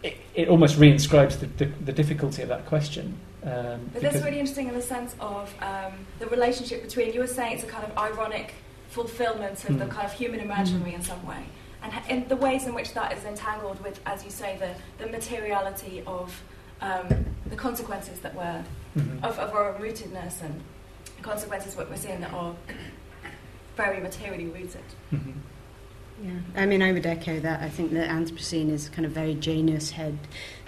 it, it almost reinscribes the, the, the difficulty of that question. Um, But that's really interesting in the sense of um, the relationship between, you were saying it's a kind of ironic fulfillment of the Mm. kind of human imaginary in some way. And in the ways in which that is entangled with, as you say, the, the materiality of um, the consequences that we're, Mhm. of, of our rootedness and consequences what we're seeing that are very materially rooted. Mhm. Yeah, I mean, I would echo that. I think that Anthropocene is kind of very Janus head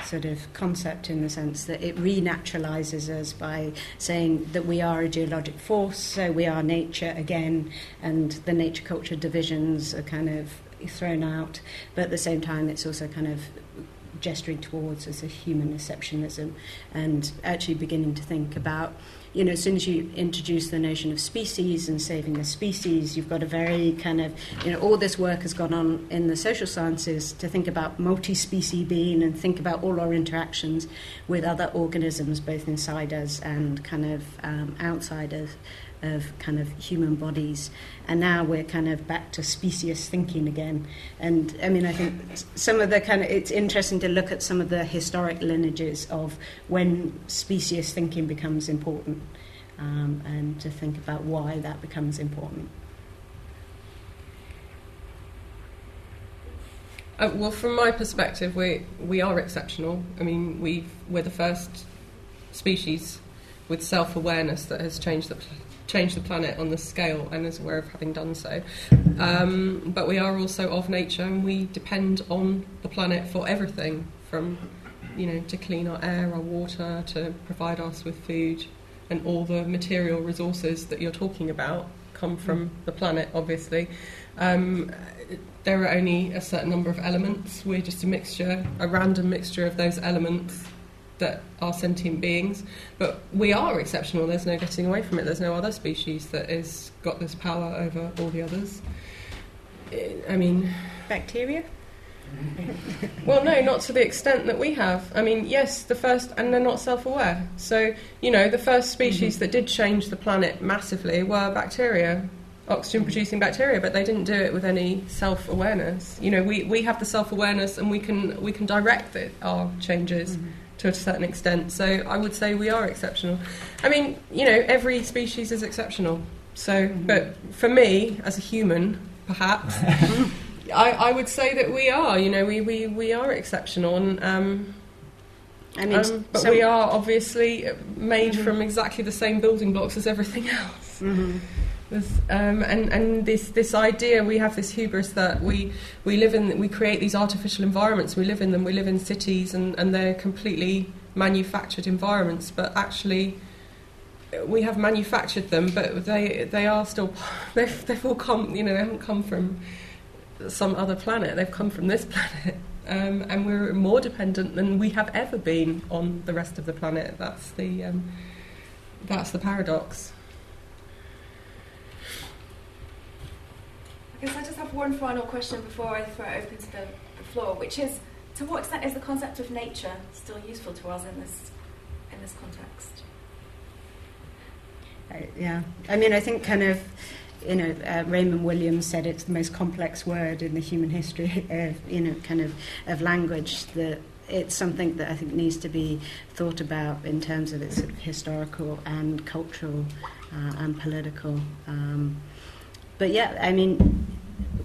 sort of concept in the sense that it renaturalizes us by saying that we are a geologic force, so we are nature again, and the nature culture divisions are kind of thrown out. But at the same time, it's also kind of gesturing towards as a human exceptionalism and actually beginning to think about you know, as soon as you introduce the notion of species and saving the species, you've got a very kind of, you know, all this work has gone on in the social sciences to think about multi species being and think about all our interactions with other organisms, both inside us and kind of um, outside of, of kind of human bodies. And now we're kind of back to species thinking again. And I mean, I think some of the kind of, it's interesting to look at some of the historic lineages of when species thinking becomes important um, and to think about why that becomes important. Uh, well, from my perspective, we we are exceptional. I mean, we we're the first species with self awareness that has changed the changed the planet on this scale and is aware of having done so. Um, but we are also of nature, and we depend on the planet for everything from you know to clean our air, our water, to provide us with food, and all the material resources that you're talking about come from the planet, obviously. Um, there are only a certain number of elements. We're just a mixture, a random mixture of those elements that are sentient beings. But we are exceptional. There's no getting away from it. There's no other species that has got this power over all the others. I mean, Bacteria? well, no, not to the extent that we have. I mean, yes, the first, and they're not self aware. So, you know, the first species mm-hmm. that did change the planet massively were bacteria, oxygen producing bacteria, but they didn't do it with any self awareness. You know, we, we have the self awareness and we can, we can direct it, our changes. Mm-hmm. To a certain extent, so I would say we are exceptional. I mean, you know, every species is exceptional. So, but for me, as a human, perhaps, I, I would say that we are. You know, we, we, we are exceptional, and um, I mean, um, but some- we are obviously made from exactly the same building blocks as everything else. Mhm. Um, and and this this idea we have this hubris that we we live in we create these artificial environments. We live in them. We live in cities and, and they're completely manufactured environments. But actually we have manufactured them but they they are still they've, they've all come you know they haven't come from some other planet. They've come from this planet. Um, and we're more dependent than we have ever been on the rest of the planet. That's the um, that's the paradox Guess I just have one final question before I throw it open to the, the floor, which is to what extent is the concept of nature still useful to us in this in this context? Uh, yeah, I mean, I think kind of, you know, uh, Raymond Williams said it's the most complex word in the human history of, you know, kind of of language. That it's something that I think needs to be thought about in terms of its sort of historical and cultural uh, and political. Um, but yeah, I mean,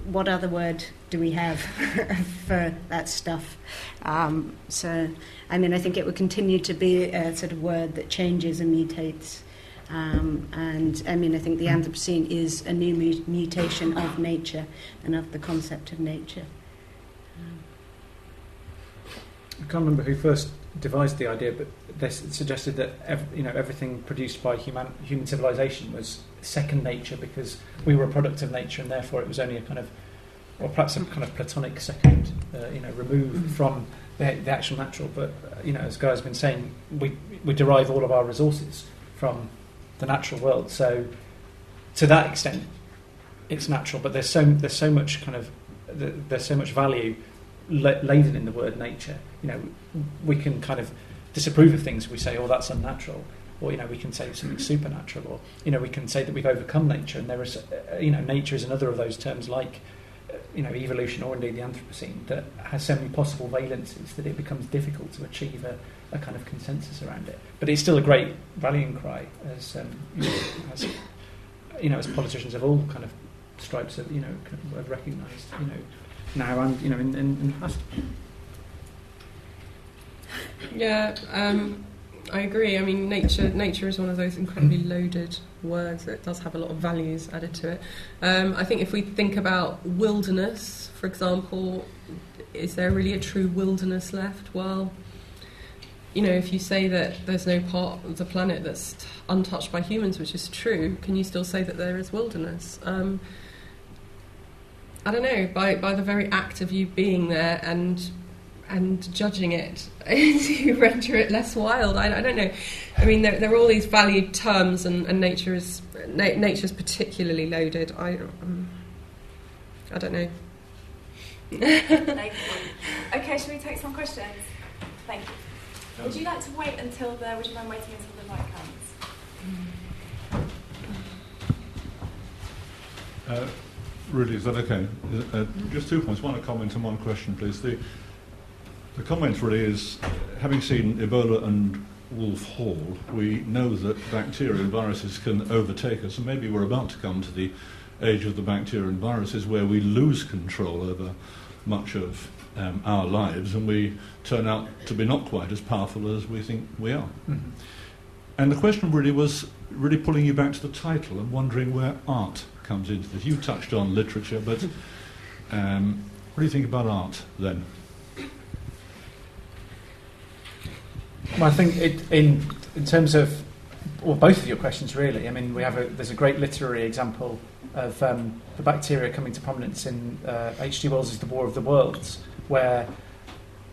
what other word do we have for that stuff? Um, so, I mean, I think it would continue to be a sort of word that changes and mutates. Um, and I mean, I think the Anthropocene is a new mu- mutation of nature and of the concept of nature. I can't remember who first devised the idea, but they suggested that ev- you know everything produced by human human civilization was second nature because we were a product of nature, and therefore it was only a kind of, or perhaps a kind of platonic second, uh, you know, removed from the, the actual natural. But uh, you know, as Gaia's been saying, we we derive all of our resources from the natural world. So to that extent, it's natural. But there's so there's so much kind of there's so much value laden in the word nature. You know, we can kind of disapprove of things. We say, "Oh, that's unnatural," or you know, we can say something supernatural, or you know, we can say that we've overcome nature. And there is, uh, you know, nature is another of those terms like you know, evolution or indeed the Anthropocene that has so many possible valences that it becomes difficult to achieve a, a kind of consensus around it. But it's still a great rallying cry, as, um, you, know, as you know, as politicians of all kind of stripes have, you know, have recognised, you know, now and you know in, in, in the past. Yeah, um, I agree. I mean, nature nature is one of those incredibly loaded words that does have a lot of values added to it. Um, I think if we think about wilderness, for example, is there really a true wilderness left? Well, you know, if you say that there's no part of the planet that's untouched by humans, which is true, can you still say that there is wilderness? Um, I don't know. By by the very act of you being there and and judging it you render it less wild. I, I, don't know. I mean, there, there, are all these valued terms, and, and nature is na- nature is particularly loaded. I um, I don't know. okay, shall we take some questions? Thank you. Would you like to wait until the? Would you mind waiting until the light comes? Uh, really, is that okay? Uh, just two points. One, a comment and one question, please. The, the comment really is, having seen Ebola and Wolf Hall, we know that bacteria and viruses can overtake us, and maybe we're about to come to the age of the bacteria and viruses where we lose control over much of um, our lives, and we turn out to be not quite as powerful as we think we are. Mm-hmm. And the question really was really pulling you back to the title and wondering where art comes into this. You touched on literature, but um, what do you think about art then? Well, I think it, in in terms of well, both of your questions really. I mean, we have a there's a great literary example of um, the bacteria coming to prominence in H.G. Uh, Wells' The War of the Worlds, where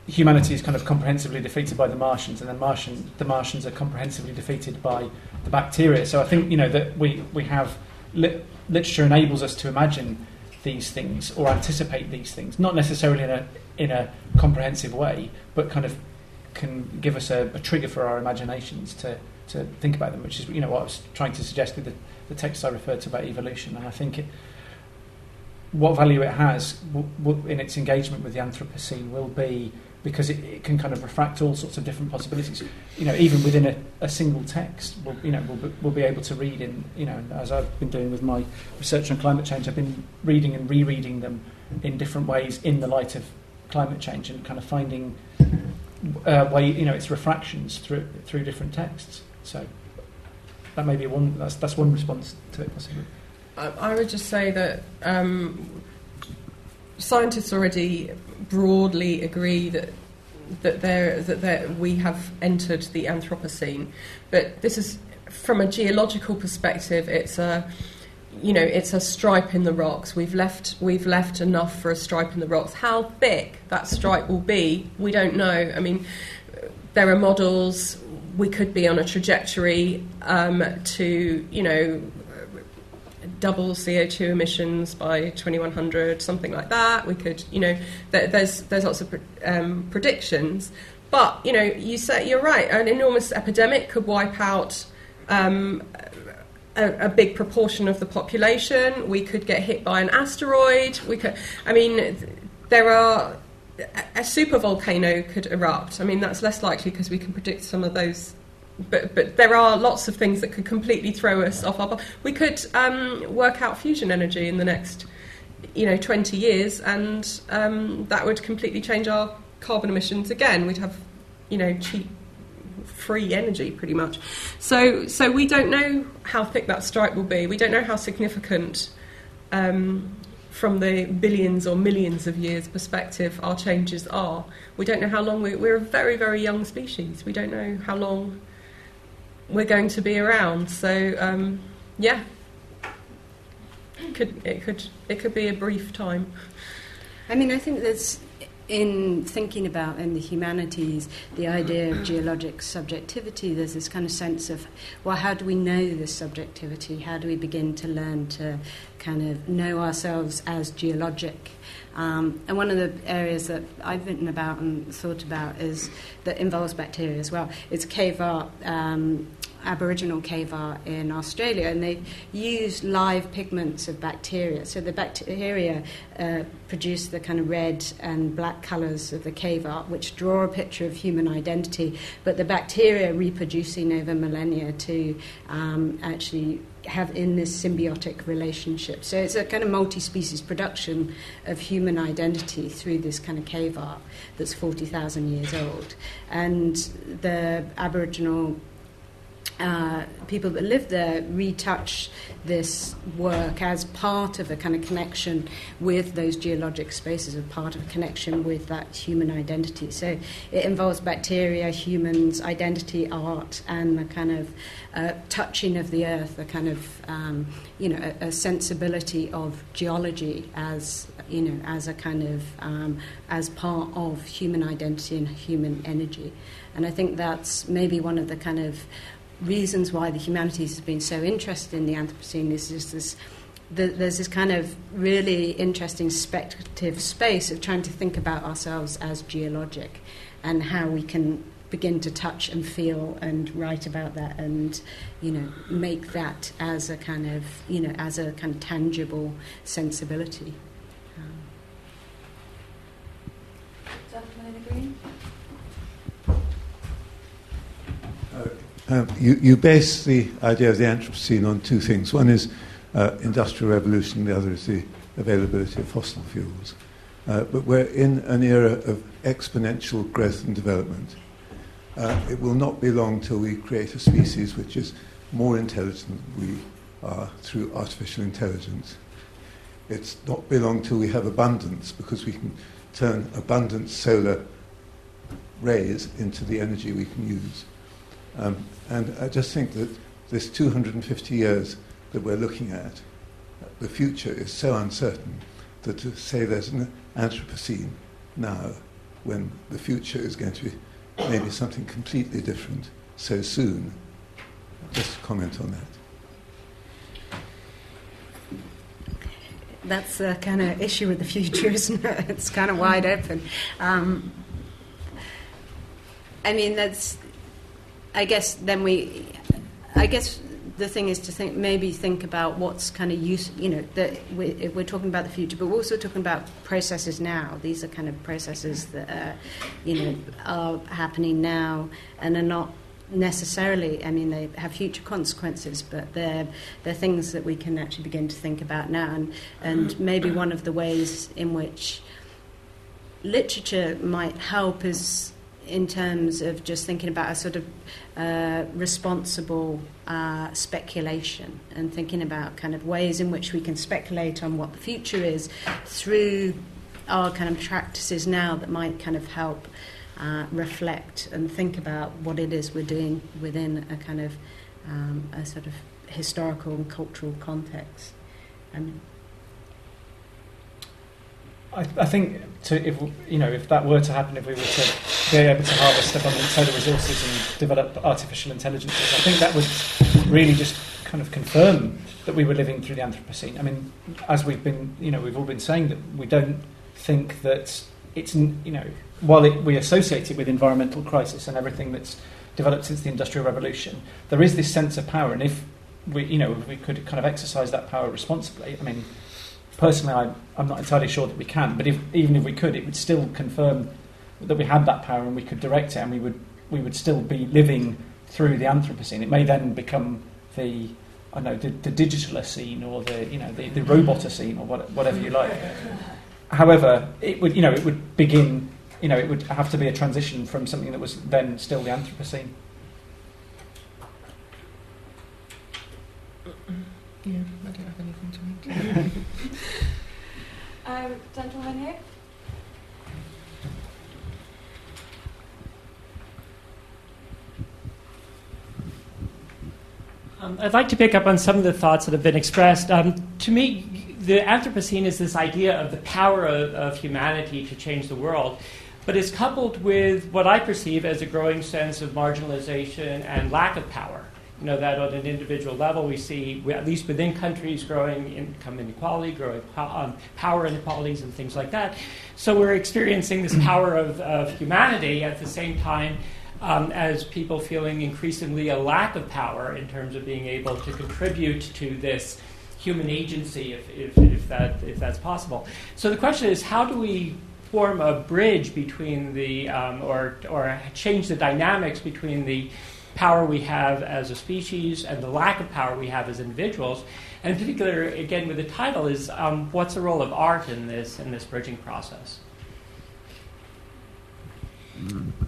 humanity is kind of comprehensively defeated by the Martians, and then Martian, the Martians are comprehensively defeated by the bacteria. So I think you know that we we have li- literature enables us to imagine these things or anticipate these things, not necessarily in a in a comprehensive way, but kind of can give us a, a, trigger for our imaginations to, to think about them, which is you know what I was trying to suggest with the, the text I referred to about evolution. And I think it, what value it has w- w- in its engagement with the Anthropocene will be because it, it, can kind of refract all sorts of different possibilities. You know, even within a, a single text, we'll, you know, we'll be, we'll be able to read in, you know, as I've been doing with my research on climate change, I've been reading and rereading them in different ways in the light of climate change and kind of finding uh, way, you know, its refractions through through different texts. So that may be one. That's that's one response to it, possibly. I, I would just say that um, scientists already broadly agree that that there that there, we have entered the Anthropocene, but this is from a geological perspective. It's a you know, it's a stripe in the rocks. We've left, we've left enough for a stripe in the rocks. How thick that stripe will be, we don't know. I mean, there are models. We could be on a trajectory um, to, you know, double CO2 emissions by 2100, something like that. We could, you know, there's there's lots of um, predictions. But you know, you say you're right. An enormous epidemic could wipe out um, a, a, big proportion of the population. We could get hit by an asteroid. We could, I mean, there are a super volcano could erupt. I mean, that's less likely because we can predict some of those. But, but there are lots of things that could completely throw us off our. We could um, work out fusion energy in the next, you know, 20 years, and um, that would completely change our carbon emissions again. We'd have, you know, cheap free energy pretty much. So, so we don't know how thick that stripe will be. We don't know how significant, um, from the billions or millions of years perspective, our changes are. We don't know how long we, we're a very, very young species. We don't know how long we're going to be around. So, um, yeah, it could it could it could be a brief time. I mean, I think there's in thinking about in the humanities the idea of geologic subjectivity, there's this kind of sense of, well, how do we know this subjectivity? How do we begin to learn to kind of know ourselves as geologic? Um, and one of the areas that I've written about and thought about is that involves bacteria as well. It's cave art. Um, Aboriginal cave art in Australia, and they use live pigments of bacteria. So the bacteria uh, produce the kind of red and black colours of the cave art, which draw a picture of human identity. But the bacteria reproducing over millennia to um, actually have in this symbiotic relationship. So it's a kind of multi species production of human identity through this kind of cave art that's 40,000 years old. And the Aboriginal uh, people that live there retouch this work as part of a kind of connection with those geologic spaces, as part of a connection with that human identity. So it involves bacteria, humans, identity, art, and the kind of uh, touching of the earth, a kind of um, you know a, a, sensibility of geology as you know as a kind of um, as part of human identity and human energy. And I think that's maybe one of the kind of reasons why the humanities has been so interested in the Anthropocene is just this. The, there's this kind of really interesting speculative space of trying to think about ourselves as geologic and how we can begin to touch and feel and write about that and you know make that as a kind of you know as a kind of tangible sensibility. Um, Gentleman in the green. Um, you, you, base the idea of the Anthropocene on two things. One is uh, industrial revolution, the other is the availability of fossil fuels. Uh, but we're in an era of exponential growth and development. Uh, it will not be long till we create a species which is more intelligent than we are through artificial intelligence. It's not be long till we have abundance because we can turn abundant solar rays into the energy we can use. Um, and I just think that this 250 years that we're looking at, the future is so uncertain that to say there's an Anthropocene now, when the future is going to be maybe something completely different so soon, just comment on that. That's the kind of issue with the future, isn't it? It's kind of wide open. Um, I mean, that's I guess then we, I guess the thing is to think maybe think about what's kind of use you know that we, we're talking about the future but we're also talking about processes now. These are kind of processes that are, you know are happening now and are not necessarily I mean they have future consequences but they're they're things that we can actually begin to think about now. And and maybe one of the ways in which literature might help is in terms of just thinking about a sort of uh, responsible uh, speculation and thinking about kind of ways in which we can speculate on what the future is through our kind of practices now that might kind of help uh, reflect and think about what it is we're doing within a kind of um, a sort of historical and cultural context. And I, I think to, if you know if that were to happen, if we were to be able to harvest abundant solar resources and develop artificial intelligences, I think that would really just kind of confirm that we were living through the Anthropocene. I mean, as we've been, you know, we've all been saying that we don't think that it's, you know, while it, we associate it with environmental crisis and everything that's developed since the Industrial Revolution, there is this sense of power, and if we, you know, we could kind of exercise that power responsibly, I mean personally, I, I'm not entirely sure that we can. But if, even if we could, it would still confirm that we had that power and we could direct it, and we would we would still be living through the Anthropocene. It may then become the I know the, the Digitalicene or the you know the, the Robotocene or what, whatever you like. However, it would you know it would begin you know it would have to be a transition from something that was then still the Anthropocene. Yeah, I don't have anything to add. um, gentleman here. Um, I'd like to pick up on some of the thoughts that have been expressed. Um, to me, the Anthropocene is this idea of the power of, of humanity to change the world, but it's coupled with what I perceive as a growing sense of marginalization and lack of power. You know, that on an individual level, we see, at least within countries, growing income inequality, growing um, power inequalities, and things like that. So we're experiencing this power of, of humanity at the same time um, as people feeling increasingly a lack of power in terms of being able to contribute to this human agency, if, if, if, that, if that's possible. So the question is how do we form a bridge between the, um, or, or change the dynamics between the power we have as a species and the lack of power we have as individuals? And in particular, again, with the title, is um, what's the role of art in this, in this bridging process?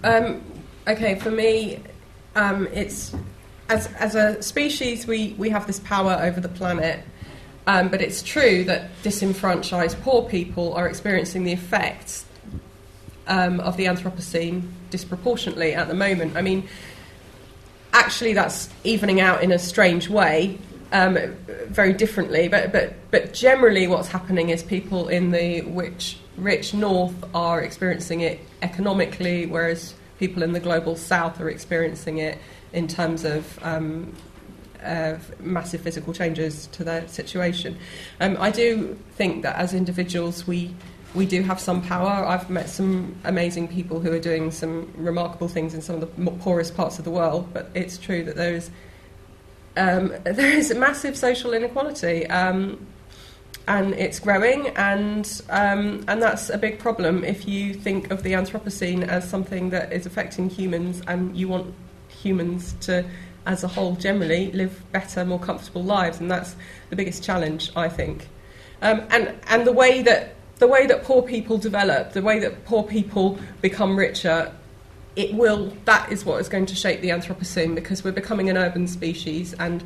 Um, okay, for me, um, it's as, as a species, we, we have this power over the planet, um, but it's true that disenfranchised poor people are experiencing the effects um, of the Anthropocene disproportionately at the moment. I mean, actually, that's evening out in a strange way, um, very differently, but, but, but generally, what's happening is people in the rich, rich north are experiencing it economically, whereas people in the global south are experiencing it in terms of um, uh, massive physical changes to their situation. Um, I do think that as individuals, we we do have some power. I've met some amazing people who are doing some remarkable things in some of the poorest parts of the world, but it's true that there is um, there is massive social inequality. Um, and it's growing, and um, and that's a big problem if you think of the Anthropocene as something that is affecting humans, and you want humans to as a whole generally live better, more comfortable lives, and that's the biggest challenge, I think. Um, and and the way that the way that poor people develop, the way that poor people become richer, it will. That is what is going to shape the Anthropocene because we're becoming an urban species, and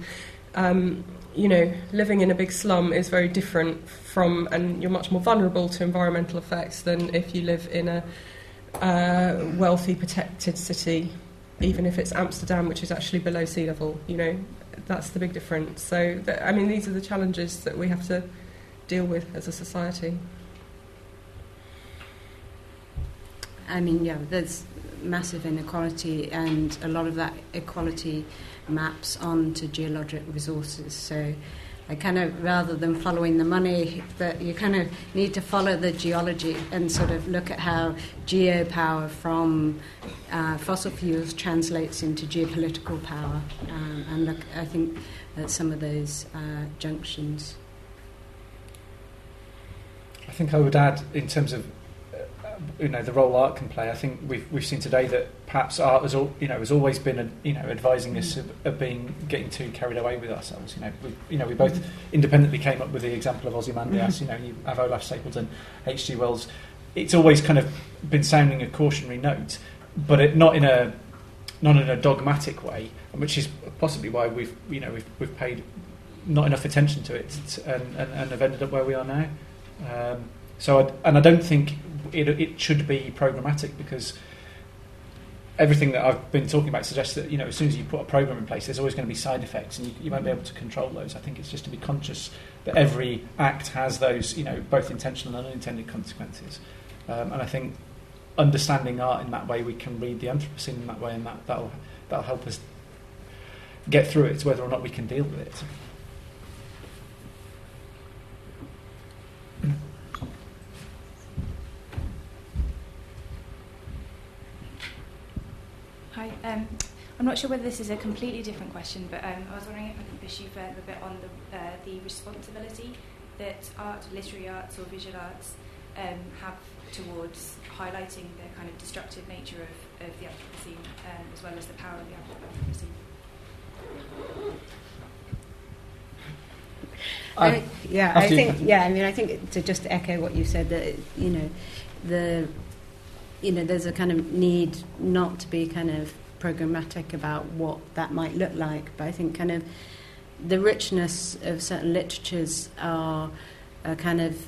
um, you know, living in a big slum is very different from, and you're much more vulnerable to environmental effects than if you live in a uh, wealthy, protected city even if it's Amsterdam, which is actually below sea level. You know, that's the big difference. So, I mean, these are the challenges that we have to deal with as a society. I mean, yeah, there's massive inequality, and a lot of that equality maps onto geologic resources. So, I kind of, rather than following the money, that you kind of need to follow the geology and sort of look at how geopower from uh, fossil fuels translates into geopolitical power, um, and look, I think, at some of those uh, junctions. I think I would add, in terms of you know the role art can play. I think we've we've seen today that perhaps art has all, you know has always been a, you know advising us of, of, being getting too carried away with ourselves. You know we you know we both independently came up with the example of Ozymandias. You know you have Olaf Stapledon, H.G. Wells. It's always kind of been sounding a cautionary note, but it, not in a not in a dogmatic way, which is possibly why we've you know we've we've paid not enough attention to it and, and, and have ended up where we are now. Um, so, I, and I don't think it, it should be programmatic because everything that I've been talking about suggests that you know as soon as you put a program in place, there's always going to be side effects, and you, you won't be able to control those. I think it's just to be conscious that every act has those you know both intentional and unintended consequences, um, and I think understanding art in that way, we can read the Anthropocene in that way, and that that'll that'll help us get through it, whether or not we can deal with it. Hi. Um, I'm not sure whether this is a completely different question, but um, I was wondering if I could push you further a bit on the, uh, the responsibility that art, literary arts, or visual arts um, have towards highlighting the kind of destructive nature of, of the Anthropocene, um, as well as the power of the Anthropocene. I, yeah, I think yeah. I mean, I think to just echo what you said that you know the you know, there's a kind of need not to be kind of programmatic about what that might look like. But I think kind of the richness of certain literatures are a kind of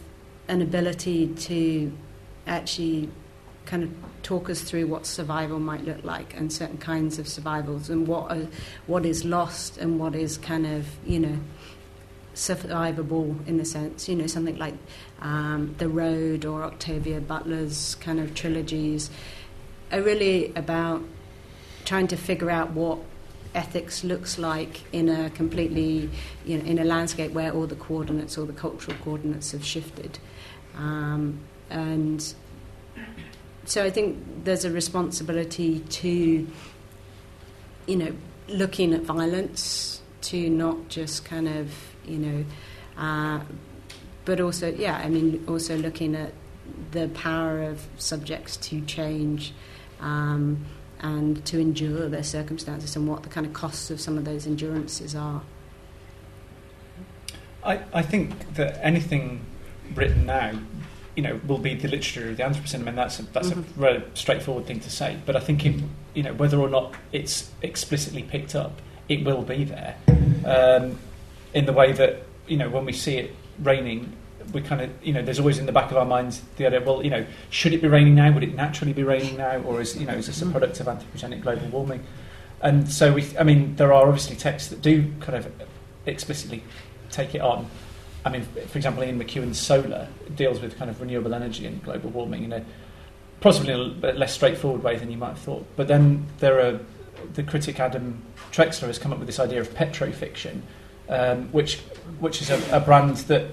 an ability to actually kind of talk us through what survival might look like and certain kinds of survivals and what are, what is lost and what is kind of you know survivable in a sense. You know, something like um, The Road or Octavia Butler's kind of trilogies are really about trying to figure out what ethics looks like in a completely, you know, in a landscape where all the coordinates, all the cultural coordinates have shifted. Um, and so I think there's a responsibility to, you know, looking at violence, to not just kind of, you know, uh, but also, yeah, I mean, also looking at the power of subjects to change um, and to endure their circumstances and what the kind of costs of some of those endurances are. I, I think that anything written now, you know, will be the literature of the Anthropocene. I mean, that's a, that's Mhm. a rather straightforward thing to say. But I think, in, you know, whether or not it's explicitly picked up, it will be there. Um, in the way that, you know, when we see it raining, we kind of, you know, there's always in the back of our minds the idea, well, you know, should it be raining now? Would it naturally be raining now? Or is, you know, is this a mm-hmm. product of anthropogenic global warming? And so we, I mean, there are obviously texts that do kind of explicitly take it on. I mean, for example, Ian McEwan's Solar deals with kind of renewable energy and global warming in a possibly a bit less straightforward way than you might have thought. But then there are the critic Adam Trexler has come up with this idea of petrofiction, um, which which is a, a brand that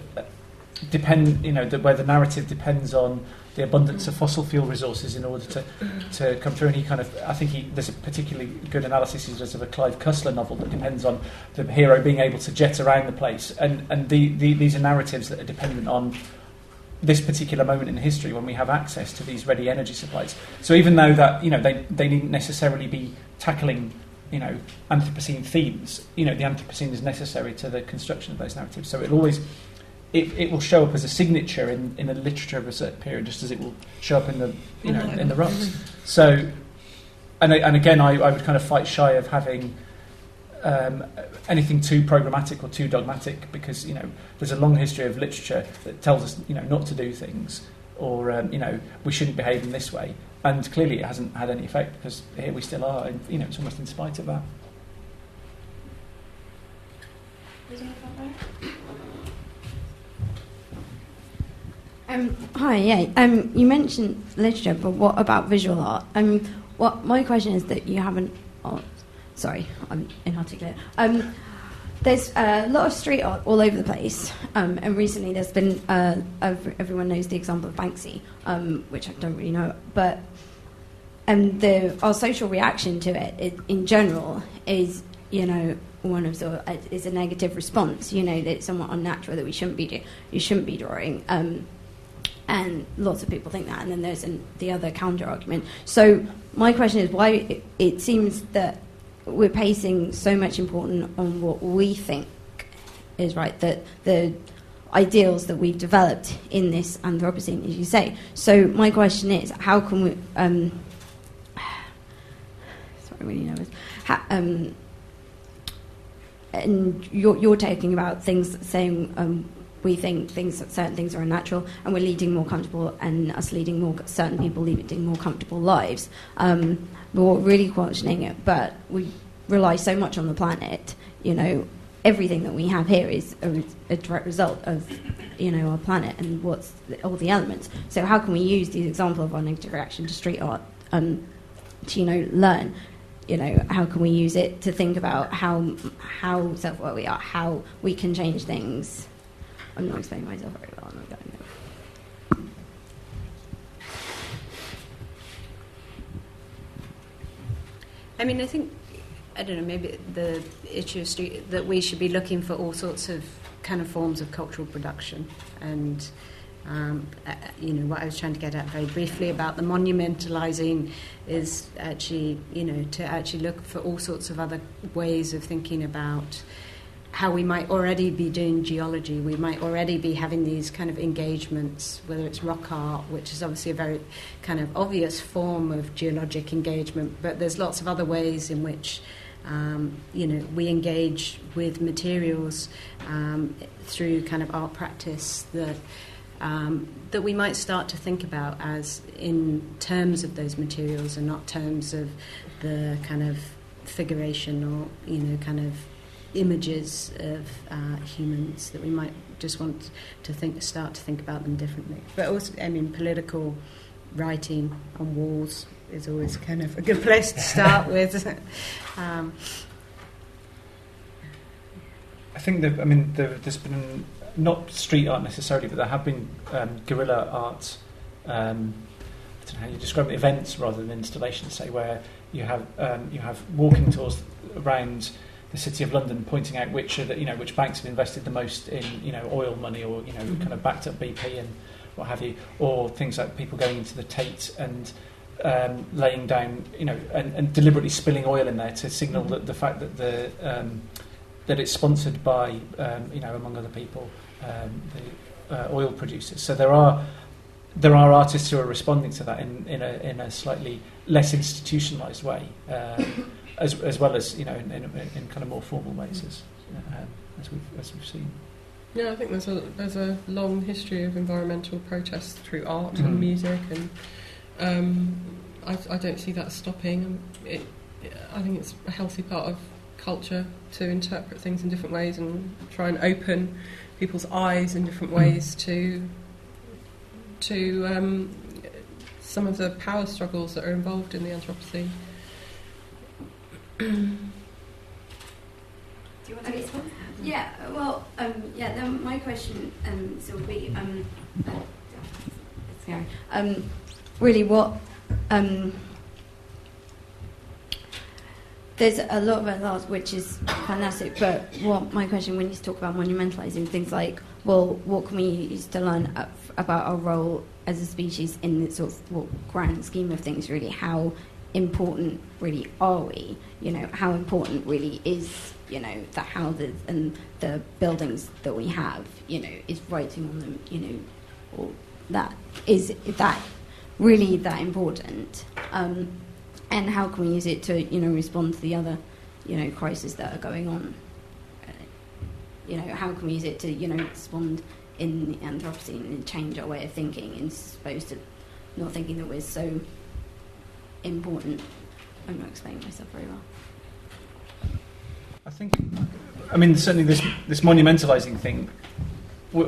depend you know the, where the narrative depends on the abundance of fossil fuel resources in order to, to come through. And he kind of, I think he, there's a particularly good analysis he does of a Clive Cussler novel that depends on the hero being able to jet around the place. And, and the, the, these are narratives that are dependent on this particular moment in history when we have access to these ready energy supplies. So even though that, you know, they, they needn't necessarily be tackling, you know, Anthropocene themes, you know, the Anthropocene is necessary to the construction of those narratives. So it'll always, it, it will show up as a signature in, in the literature of a certain period, just as it will show up in the, you know, in the rocks. So, and, and again, I, I would kind of fight shy of having um, anything too programmatic or too dogmatic because you know there's a long history of literature that tells us you know not to do things or um, you know we shouldn't behave in this way, and clearly it hasn't had any effect because here we still are, and you know it's almost in spite of that. Um, hi, yeah. Um, you mentioned literature, but what about visual art? Um, what my question is that you haven't. Oh, sorry, I'm inarticulate. Um, there's a lot of street art all over the place, um, and recently there's been. Uh, everyone knows the example of Banksy, um, which I don't really know, but and the our social reaction to it, it in general is you know one of the uh, is a negative response. You know that it's somewhat unnatural that we shouldn't be do, you shouldn't be drawing. Um, and lots of people think that. And then there's an, the other counter argument. So my question is why it, it seems that we're placing so much importance on what we think is right, that the ideals that we've developed in this Anthropocene, as you say. So my question is, how can we? Um, sorry, I'm really nervous. How, um, and you're, you're talking about things saying um, we think things certain things are unnatural and we're leading more comfortable and us leading more certain people leading more comfortable lives um, we're really questioning it but we rely so much on the planet you know everything that we have here is a, a direct result of you know our planet and what's the, all the elements. So how can we use the example of our negative reaction to street art um, to you know learn? You know how can we use it to think about how how self-aware we are how we can change things? I'm not explaining myself very well I'm not going there. I mean, I think I don't know. Maybe the issue street that we should be looking for all sorts of kind of forms of cultural production, and um, uh, you know what I was trying to get at very briefly about the monumentalizing is actually you know to actually look for all sorts of other ways of thinking about how we might already be doing geology. We might already be having these kind of engagements, whether it's rock art, which is obviously a very kind of obvious form of geologic engagement, but there's lots of other ways in which. Um, you know, we engage with materials um, through kind of art practice that um, that we might start to think about as in terms of those materials and not terms of the kind of figuration or you know kind of images of uh, humans that we might just want to think, start to think about them differently. But also, I mean, political writing on walls is always kind of a good place to start with. Um, I think that I mean there, there's been not street art necessarily, but there have been um, guerrilla art. Um, I don't know how you describe it, events rather than installations, say where you have um, you have walking tours around the city of London, pointing out which are the, you know which banks have invested the most in you know oil money or you know Mm-hmm. kind of backed up BP and what have you, or things like people going into the Tate and um, laying down you know and, and deliberately spilling oil in there to signal Mm-hmm. that the fact that the um, that it's sponsored by um, you know among other people um, the uh, oil producers. So there are there are artists who are responding to that in, in a in a slightly less institutionalized way, um, as as well as you know in, in, in kind of more formal ways as um, as we've as we've seen. Yeah, I think there's a there's a long history of environmental protests through art Mm. and music, and um, I, I don't see that stopping. It, I think it's a healthy part of culture to interpret things in different ways and try and open people's eyes in different Mm. ways to to um, some of the power struggles that are involved in the Anthropocene. Do you want to respond? Yeah, well, um, yeah, then my question um, so would be, um, uh, um, really what, um, there's a lot of art which is fantastic, but what my question when you talk about monumentalizing things like, well, what can we use to learn about our role as a species in the sort of well, grand scheme of things, really? How important really are we? You know, how important really is, you know, the houses and the buildings that we have, you know, is writing on them, you know, or that is that really that important? Um, and how can we use it to, you know, respond to the other, you know, crises that are going on? Uh, you know, how can we use it to, you know, respond in the Anthropocene and change our way of thinking and supposed to not thinking that we're so important. I'm not explaining myself very well. I think, I mean, certainly this this monumentalizing thing, we,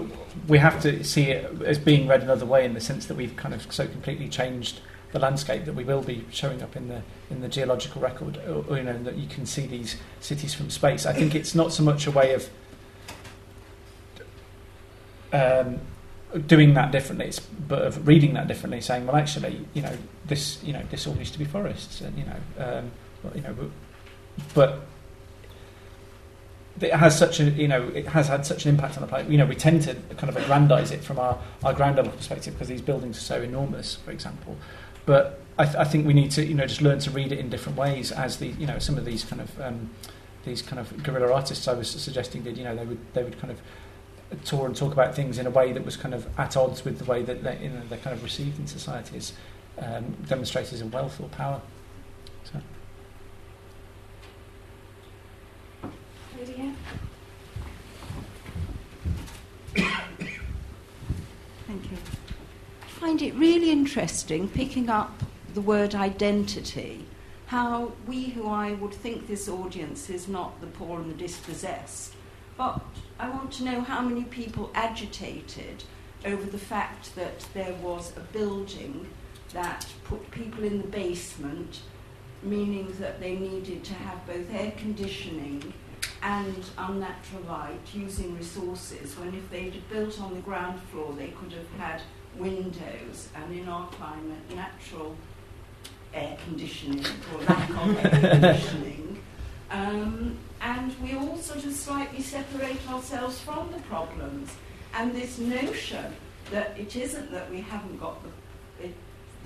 we have to see it as being read another way in the sense that we've kind of so completely changed the landscape that we will be showing up in the in the geological record, or, or, you know, that you can see these cities from space. I think it's not so much a way of um, doing that differently, but of reading that differently, saying, well, actually, you know, this, you know, this all used to be forests, and you know, um, well, you know, but, it has such a you know it has had such an impact on the planet. You know, we tend to kind of aggrandize it from our, our ground level perspective because these buildings are so enormous, for example. But I, th- I think we need to you know just learn to read it in different ways as the you know some of these kind of um, these kind of guerrilla artists I was suggesting did. You know, they would they would kind of tour and talk about things in a way that was kind of at odds with the way that they, you know, they're kind of received in society as um, demonstrators of wealth or power. So. Lydia? Thank you. I find it really interesting picking up the word identity. How we, who I would think this audience is not the poor and the dispossessed, but I want to know how many people agitated over the fact that there was a building that put people in the basement, meaning that they needed to have both air conditioning and unnatural light using resources when if they'd built on the ground floor they could have had windows and in our climate natural air conditioning or lack of air conditioning um, and we all sort of slightly separate ourselves from the problems. And this notion that it isn't that we haven't got the it,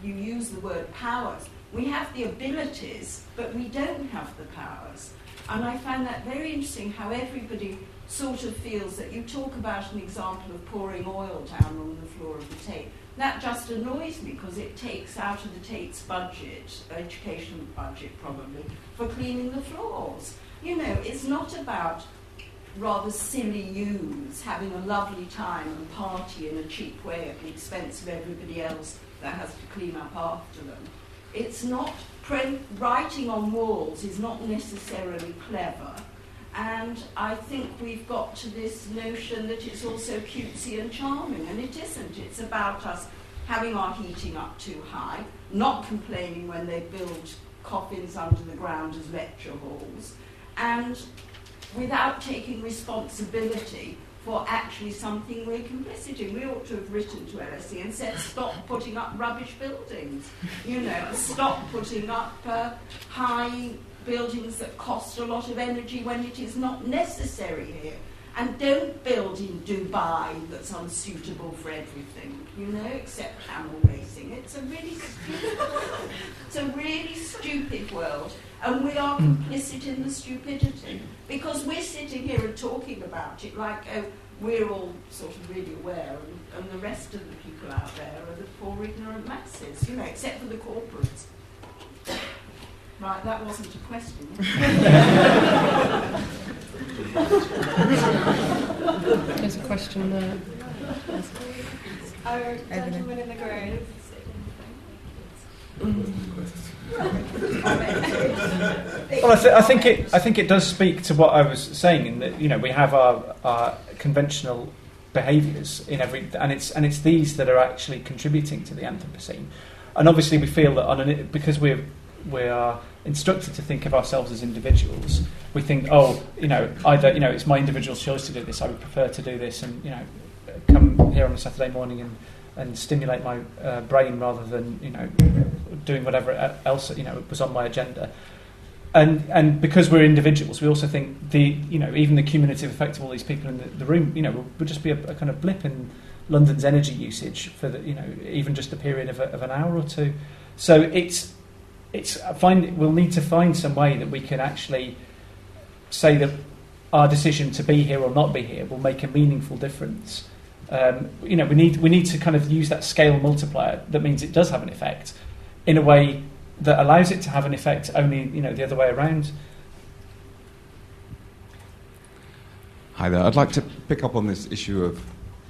you use the word powers. We have the abilities but we don't have the powers. And I find that very interesting how everybody sort of feels that you talk about an example of pouring oil down on the floor of the Tate. That just annoys me because it takes out of the Tate's budget, education budget probably, for cleaning the floors. You know, it's not about rather silly youths having a lovely time and party in a cheap way at the expense of everybody else that has to clean up after them. It's not pre- writing on walls is not necessarily clever, and I think we've got to this notion that it's also cutesy and charming, and it isn't. It's about us having our heating up too high, not complaining when they build coffins under the ground as lecture halls, and without taking responsibility for actually something we're complicit in. We ought to have written to LSE and said, stop putting up rubbish buildings, you know, stop putting up uh, high buildings that cost a lot of energy when it is not necessary here. And don't build in Dubai that's unsuitable for everything, you know, except camel racing. It's a really stupid world. It's a really stupid world. And we are hmm. complicit in the stupidity. Because we're sitting here and talking about it like, oh, we're all sort of really aware, and, and the rest of the people out there are the poor ignorant masses, you know, except for the corporates. Right, that wasn't a question. There's a question there. Oh, our gentleman in the grey. Well, I, th- I think it. I think it does speak to what I was saying in that you know we have our, our conventional behaviours in every, and it's and it's these that are actually contributing to the Anthropocene, and obviously we feel that on an, because we're we are instructed to think of ourselves as individuals. We think, oh, you know, either you know it's my individual choice to do this. I would prefer to do this, and you know, come here on a Saturday morning and and stimulate my uh, brain rather than you know doing whatever else you know was on my agenda. And and because we're individuals, we also think the you know even the cumulative effect of all these people in the, the room you know would, just be a, a, kind of blip in London's energy usage for the you know even just a period of, a, of an hour or two. So it's it's find we'll need to find some way that we can actually say that our decision to be here or not be here will make a meaningful difference um, you know, we need we need to kind of use that scale multiplier. That means it does have an effect in a way that allows it to have an effect only you know the other way around. Hi there. I'd like to pick up on this issue of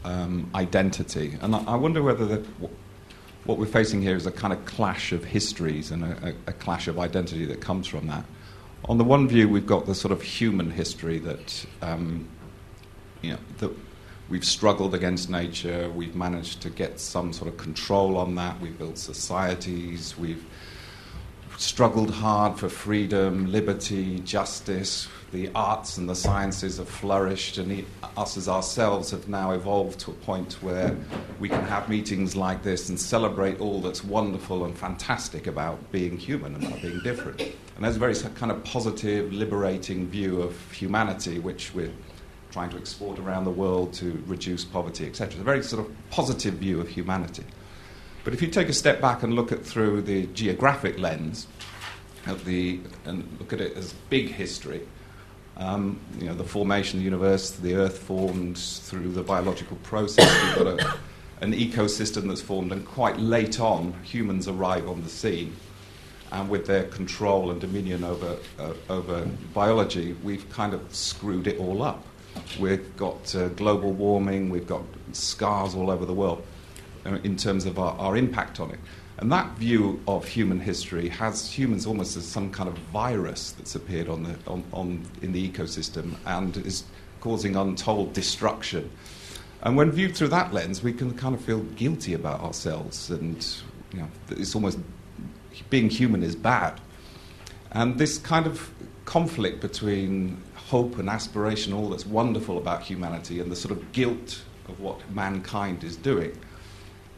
um, identity, and I, I wonder whether the, what we're facing here is a kind of clash of histories and a, a, clash of identity that comes from that. On the one view, we've got the sort of human history that um, you know that we've struggled against nature, we've managed to get some sort of control on that, we've built societies, we've struggled hard for freedom, liberty, justice. The arts and the sciences have flourished, and us as ourselves have now evolved to a point where we can have meetings like this and celebrate all that's wonderful and fantastic about being human and about being different. And there's a very kind of positive, liberating view of humanity, which we're trying to export around the world to reduce poverty, etc. It's a very sort of positive view of humanity. But if you take a step back and look at through the geographic lens, at the, and look at it as big history, um, you know, the formation of the universe, the Earth formed through the biological process. We've got a, an ecosystem that's formed, and quite late on, humans arrive on the scene. And with their control and dominion over, uh, over biology, we've kind of screwed it all up. We've got uh, global warming, we've got scars all over the world uh, in terms of our, our impact on it. And that view of human history has humans almost as some kind of virus that's appeared on the, on, on, in the ecosystem and is causing untold destruction. And when viewed through that lens, we can kind of feel guilty about ourselves, and you know, it's almost being human is bad. And this kind of conflict between hope and aspiration, all that's wonderful about humanity, and the sort of guilt of what mankind is doing,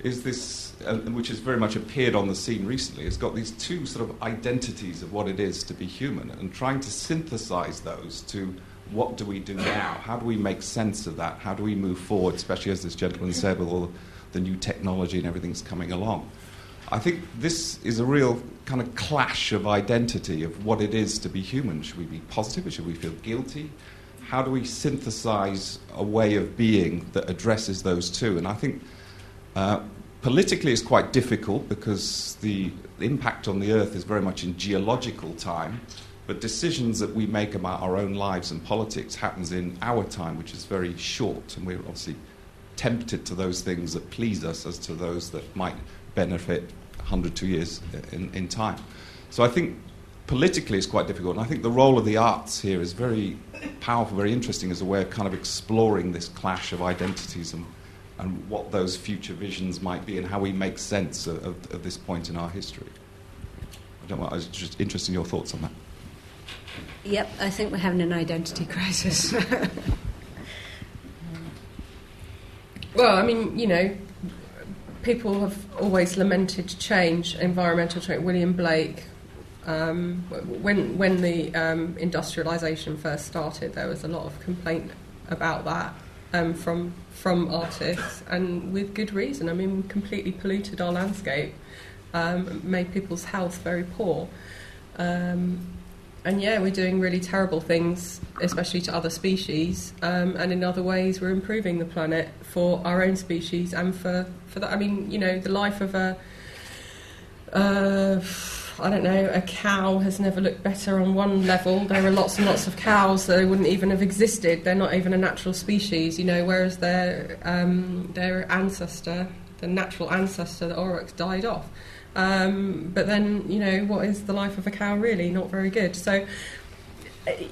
is this, uh, which has very much appeared on the scene recently, has got these two sort of identities of what it is to be human, and trying to synthesize those to what do we do now? How do we make sense of that? How do we move forward, especially as this gentleman said, with all the new technology and everything's coming along? I think this is a real kind of clash of identity of what it is to be human. Should we be positive or should we feel guilty? How do we synthesize a way of being that addresses those two? And I think uh, politically it's quite difficult because the impact on the earth is very much in geological time. But decisions that we make about our own lives and politics happens in our time, which is very short, and we're obviously tempted to those things that please us as to those that might benefit 100, two years in, in time. So I think politically it's quite difficult. And I think the role of the arts here is very powerful, very interesting as a way of kind of exploring this clash of identities and, and what those future visions might be and how we make sense of, of, of this point in our history. I don't know, I was just interested in your thoughts on that. Yep, I think we're having an identity crisis. Well, I mean, you know, people have always lamented change, environmental change. William Blake, um, when when the um, industrialisation first started, there was a lot of complaint about that um, from from artists, and with good reason. I mean, we completely polluted our landscape, um, made people's health very poor. Um, and yeah, we're doing really terrible things, especially to other species, um, and in other ways, we're improving the planet for our own species and for for that. I mean, you know, the life of a uh, I don't know, a cow has never looked better on one level. There are lots and lots of cows that wouldn't even have existed. They're not even a natural species, you know. Whereas their um, their ancestor, the natural ancestor, the aurochs, died off. Um, but then, you know, what is the life of a cow really? Not very good. So,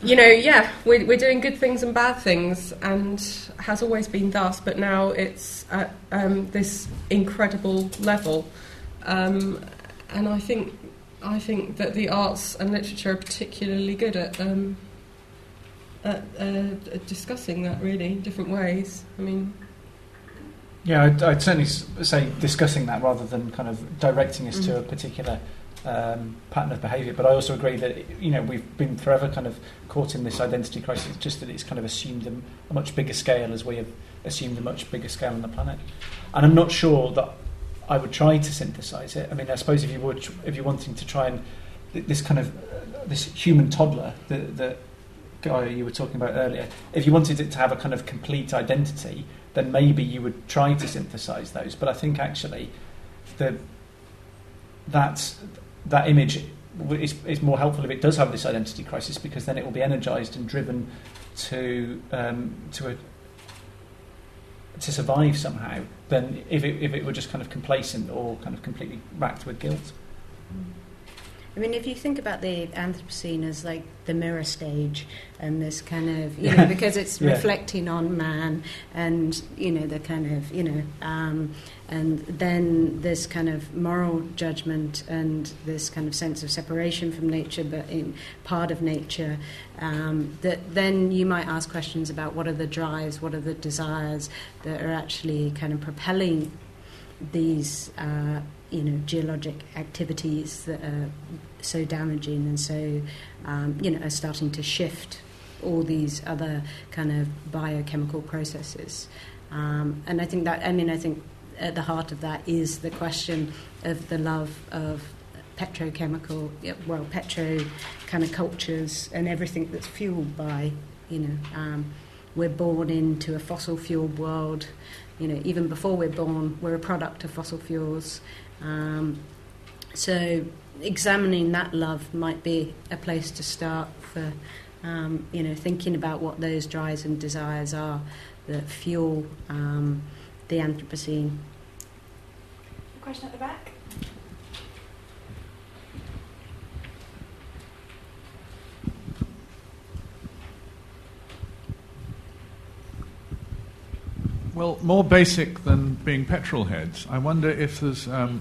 you know, yeah, we're, we're doing good things and bad things, and has always been thus, but now it's at um, this incredible level. Um, and I think, I think that the arts and literature are particularly good at, um, at uh, discussing that really in different ways. I mean, Yeah, I'd, I'd certainly say discussing that rather than kind of directing us to a particular um, pattern of behaviour. But I also agree that you know we've been forever kind of caught in this identity crisis. It's just that it's kind of assumed a, a much bigger scale as we have assumed a much bigger scale on the planet. And I'm not sure that I would try to synthesise it. I mean, I suppose if you would, if you're wanting to try and this kind of this human toddler that, that guy you were talking about earlier, if you wanted it to have a kind of complete identity, then maybe you would try to synthesize those. But I think actually the that that image is, is more helpful if it does have this identity crisis because then it will be energized and driven to um, to a, to survive somehow than if it, if it were just kind of complacent or kind of completely racked with guilt. I mean, if you think about the Anthropocene as like the mirror stage and this kind of, you Yeah. know, because it's Yeah. reflecting on man and, you know, the kind of, you know, um, and then this kind of moral judgment and this kind of sense of separation from nature, but in part of nature, um, that then you might ask questions about what are the drives, what are the desires that are actually kind of propelling these uh, you know geologic activities that are so damaging and so um, you know are starting to shift all these other kind of biochemical processes. Um, and I think that I mean I think at the heart of that is the question of the love of petrochemical well petro kind of cultures and everything that's fueled by you know um, we're born into a fossil fueled world you know, even before we're born, we're a product of fossil fuels. Um, so examining that love might be a place to start for, um, you know, thinking about what those drives and desires are that fuel um, the Anthropocene. Question at the back. Well, more basic than being petrol heads, I wonder if there's um,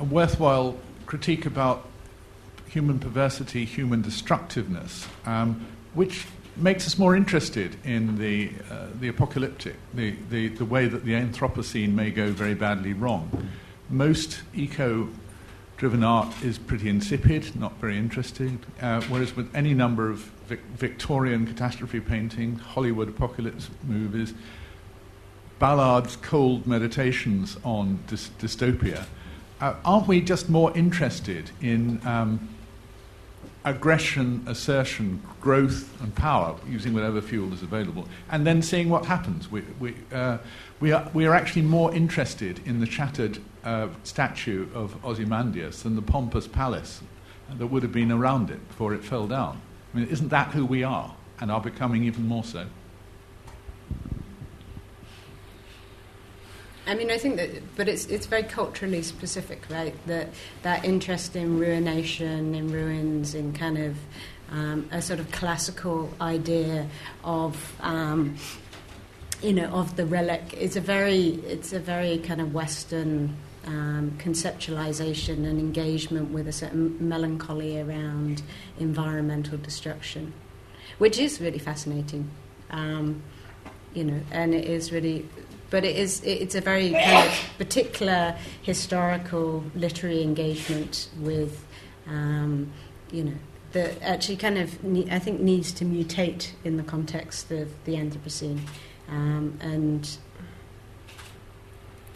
a worthwhile critique about human perversity, human destructiveness, um, which makes us more interested in the, uh, the apocalyptic, the, the, the way that the Anthropocene may go very badly wrong. Most eco driven art is pretty insipid, not very interesting, uh, whereas with any number of Vic- Victorian catastrophe paintings, Hollywood apocalypse movies, Ballard's cold meditations on dys- dystopia, uh, aren't we just more interested in um, aggression, assertion, growth, and power, using whatever fuel is available, and then seeing what happens? We, we, uh, we, are, we are actually more interested in the shattered uh, statue of Ozymandias than the pompous palace that would have been around it before it fell down. I mean, isn't that who we are, and are becoming even more so? I mean, I think that, but it's it's very culturally specific, right? That that interest in ruination, in ruins, in kind of um, a sort of classical idea of. Um, you know, of the relic, it's a very, it's a very kind of Western um, conceptualization and engagement with a certain melancholy around environmental destruction, which is really fascinating. Um, you know, and it is really, but it is, it's a very kind of particular historical literary engagement with, um, you know, that actually kind of, I think, needs to mutate in the context of the Anthropocene. Um, and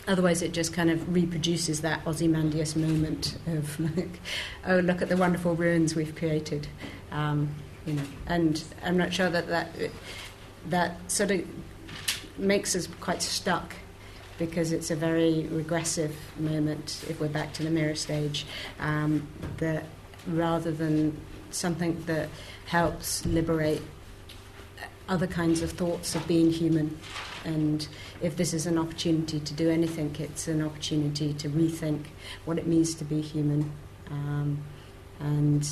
otherwise it just kind of reproduces that Ozymandias moment of like, oh, look at the wonderful ruins we've created. Um, you know, and I'm not sure that that, that sort of makes us quite stuck because it's a very regressive moment if we're back to the mirror stage um, that rather than something that helps liberate other kinds of thoughts of being human. And if this is an opportunity to do anything, it's an opportunity to rethink what it means to be human. Um, and,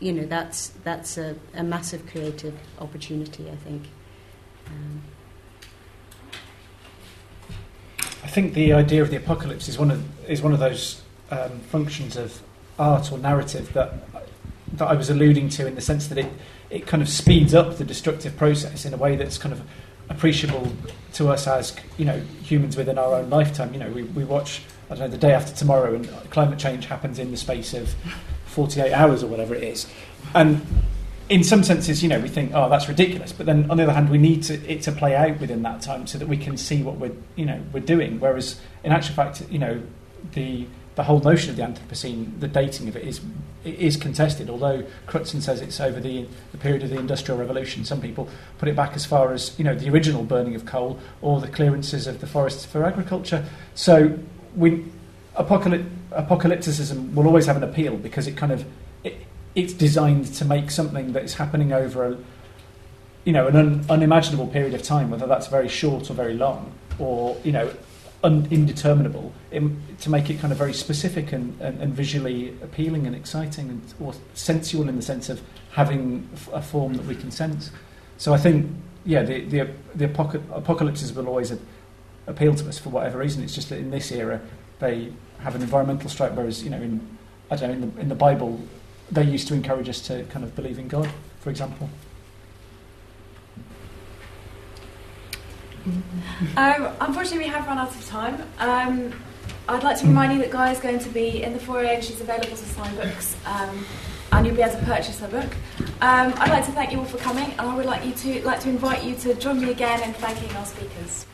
you know, that's, that's a, a, massive creative opportunity, I think. Um, I think the idea of the apocalypse is one of, is one of those um, functions of art or narrative that, that I was alluding to in the sense that it it kind of speeds up the destructive process in a way that's kind of appreciable to us as you know humans within our own lifetime. You know, we, we watch I don't know the day after tomorrow, and climate change happens in the space of 48 hours or whatever it is, and in some senses, you know, we think, oh, that's ridiculous. But then, on the other hand, we need to, it to play out within that time so that we can see what we're, you know, we're doing. Whereas, in actual fact, you know, the the whole notion of the Anthropocene, the dating of it is it is contested. Although Crutzen says it's over the, the period of the Industrial Revolution, some people put it back as far as you know the original burning of coal or the clearances of the forests for agriculture. So we apocalypt, apocalypticism will always have an appeal because it kind of it, it's designed to make something that is happening over a you know an un, unimaginable period of time, whether that's very short or very long, or you know un- indeterminable in, to make it kind of very specific and, and, and visually appealing and exciting and or sensual in the sense of having a form that we can sense. So I think, yeah, the the, the apoc- apocalypses will always appeal to us for whatever reason. It's just that in this era they have an environmental strike, whereas you know in I don't know in the, in the Bible they used to encourage us to kind of believe in God, for example. Um, unfortunately, we have run out of time. Um, I'd like to remind you that Gaia is going to be in the foyer and she's available to sign books, um, and you'll be able to purchase her book. Um, I'd like to thank you all for coming, and I would like you to like to invite you to join me again in thanking our speakers.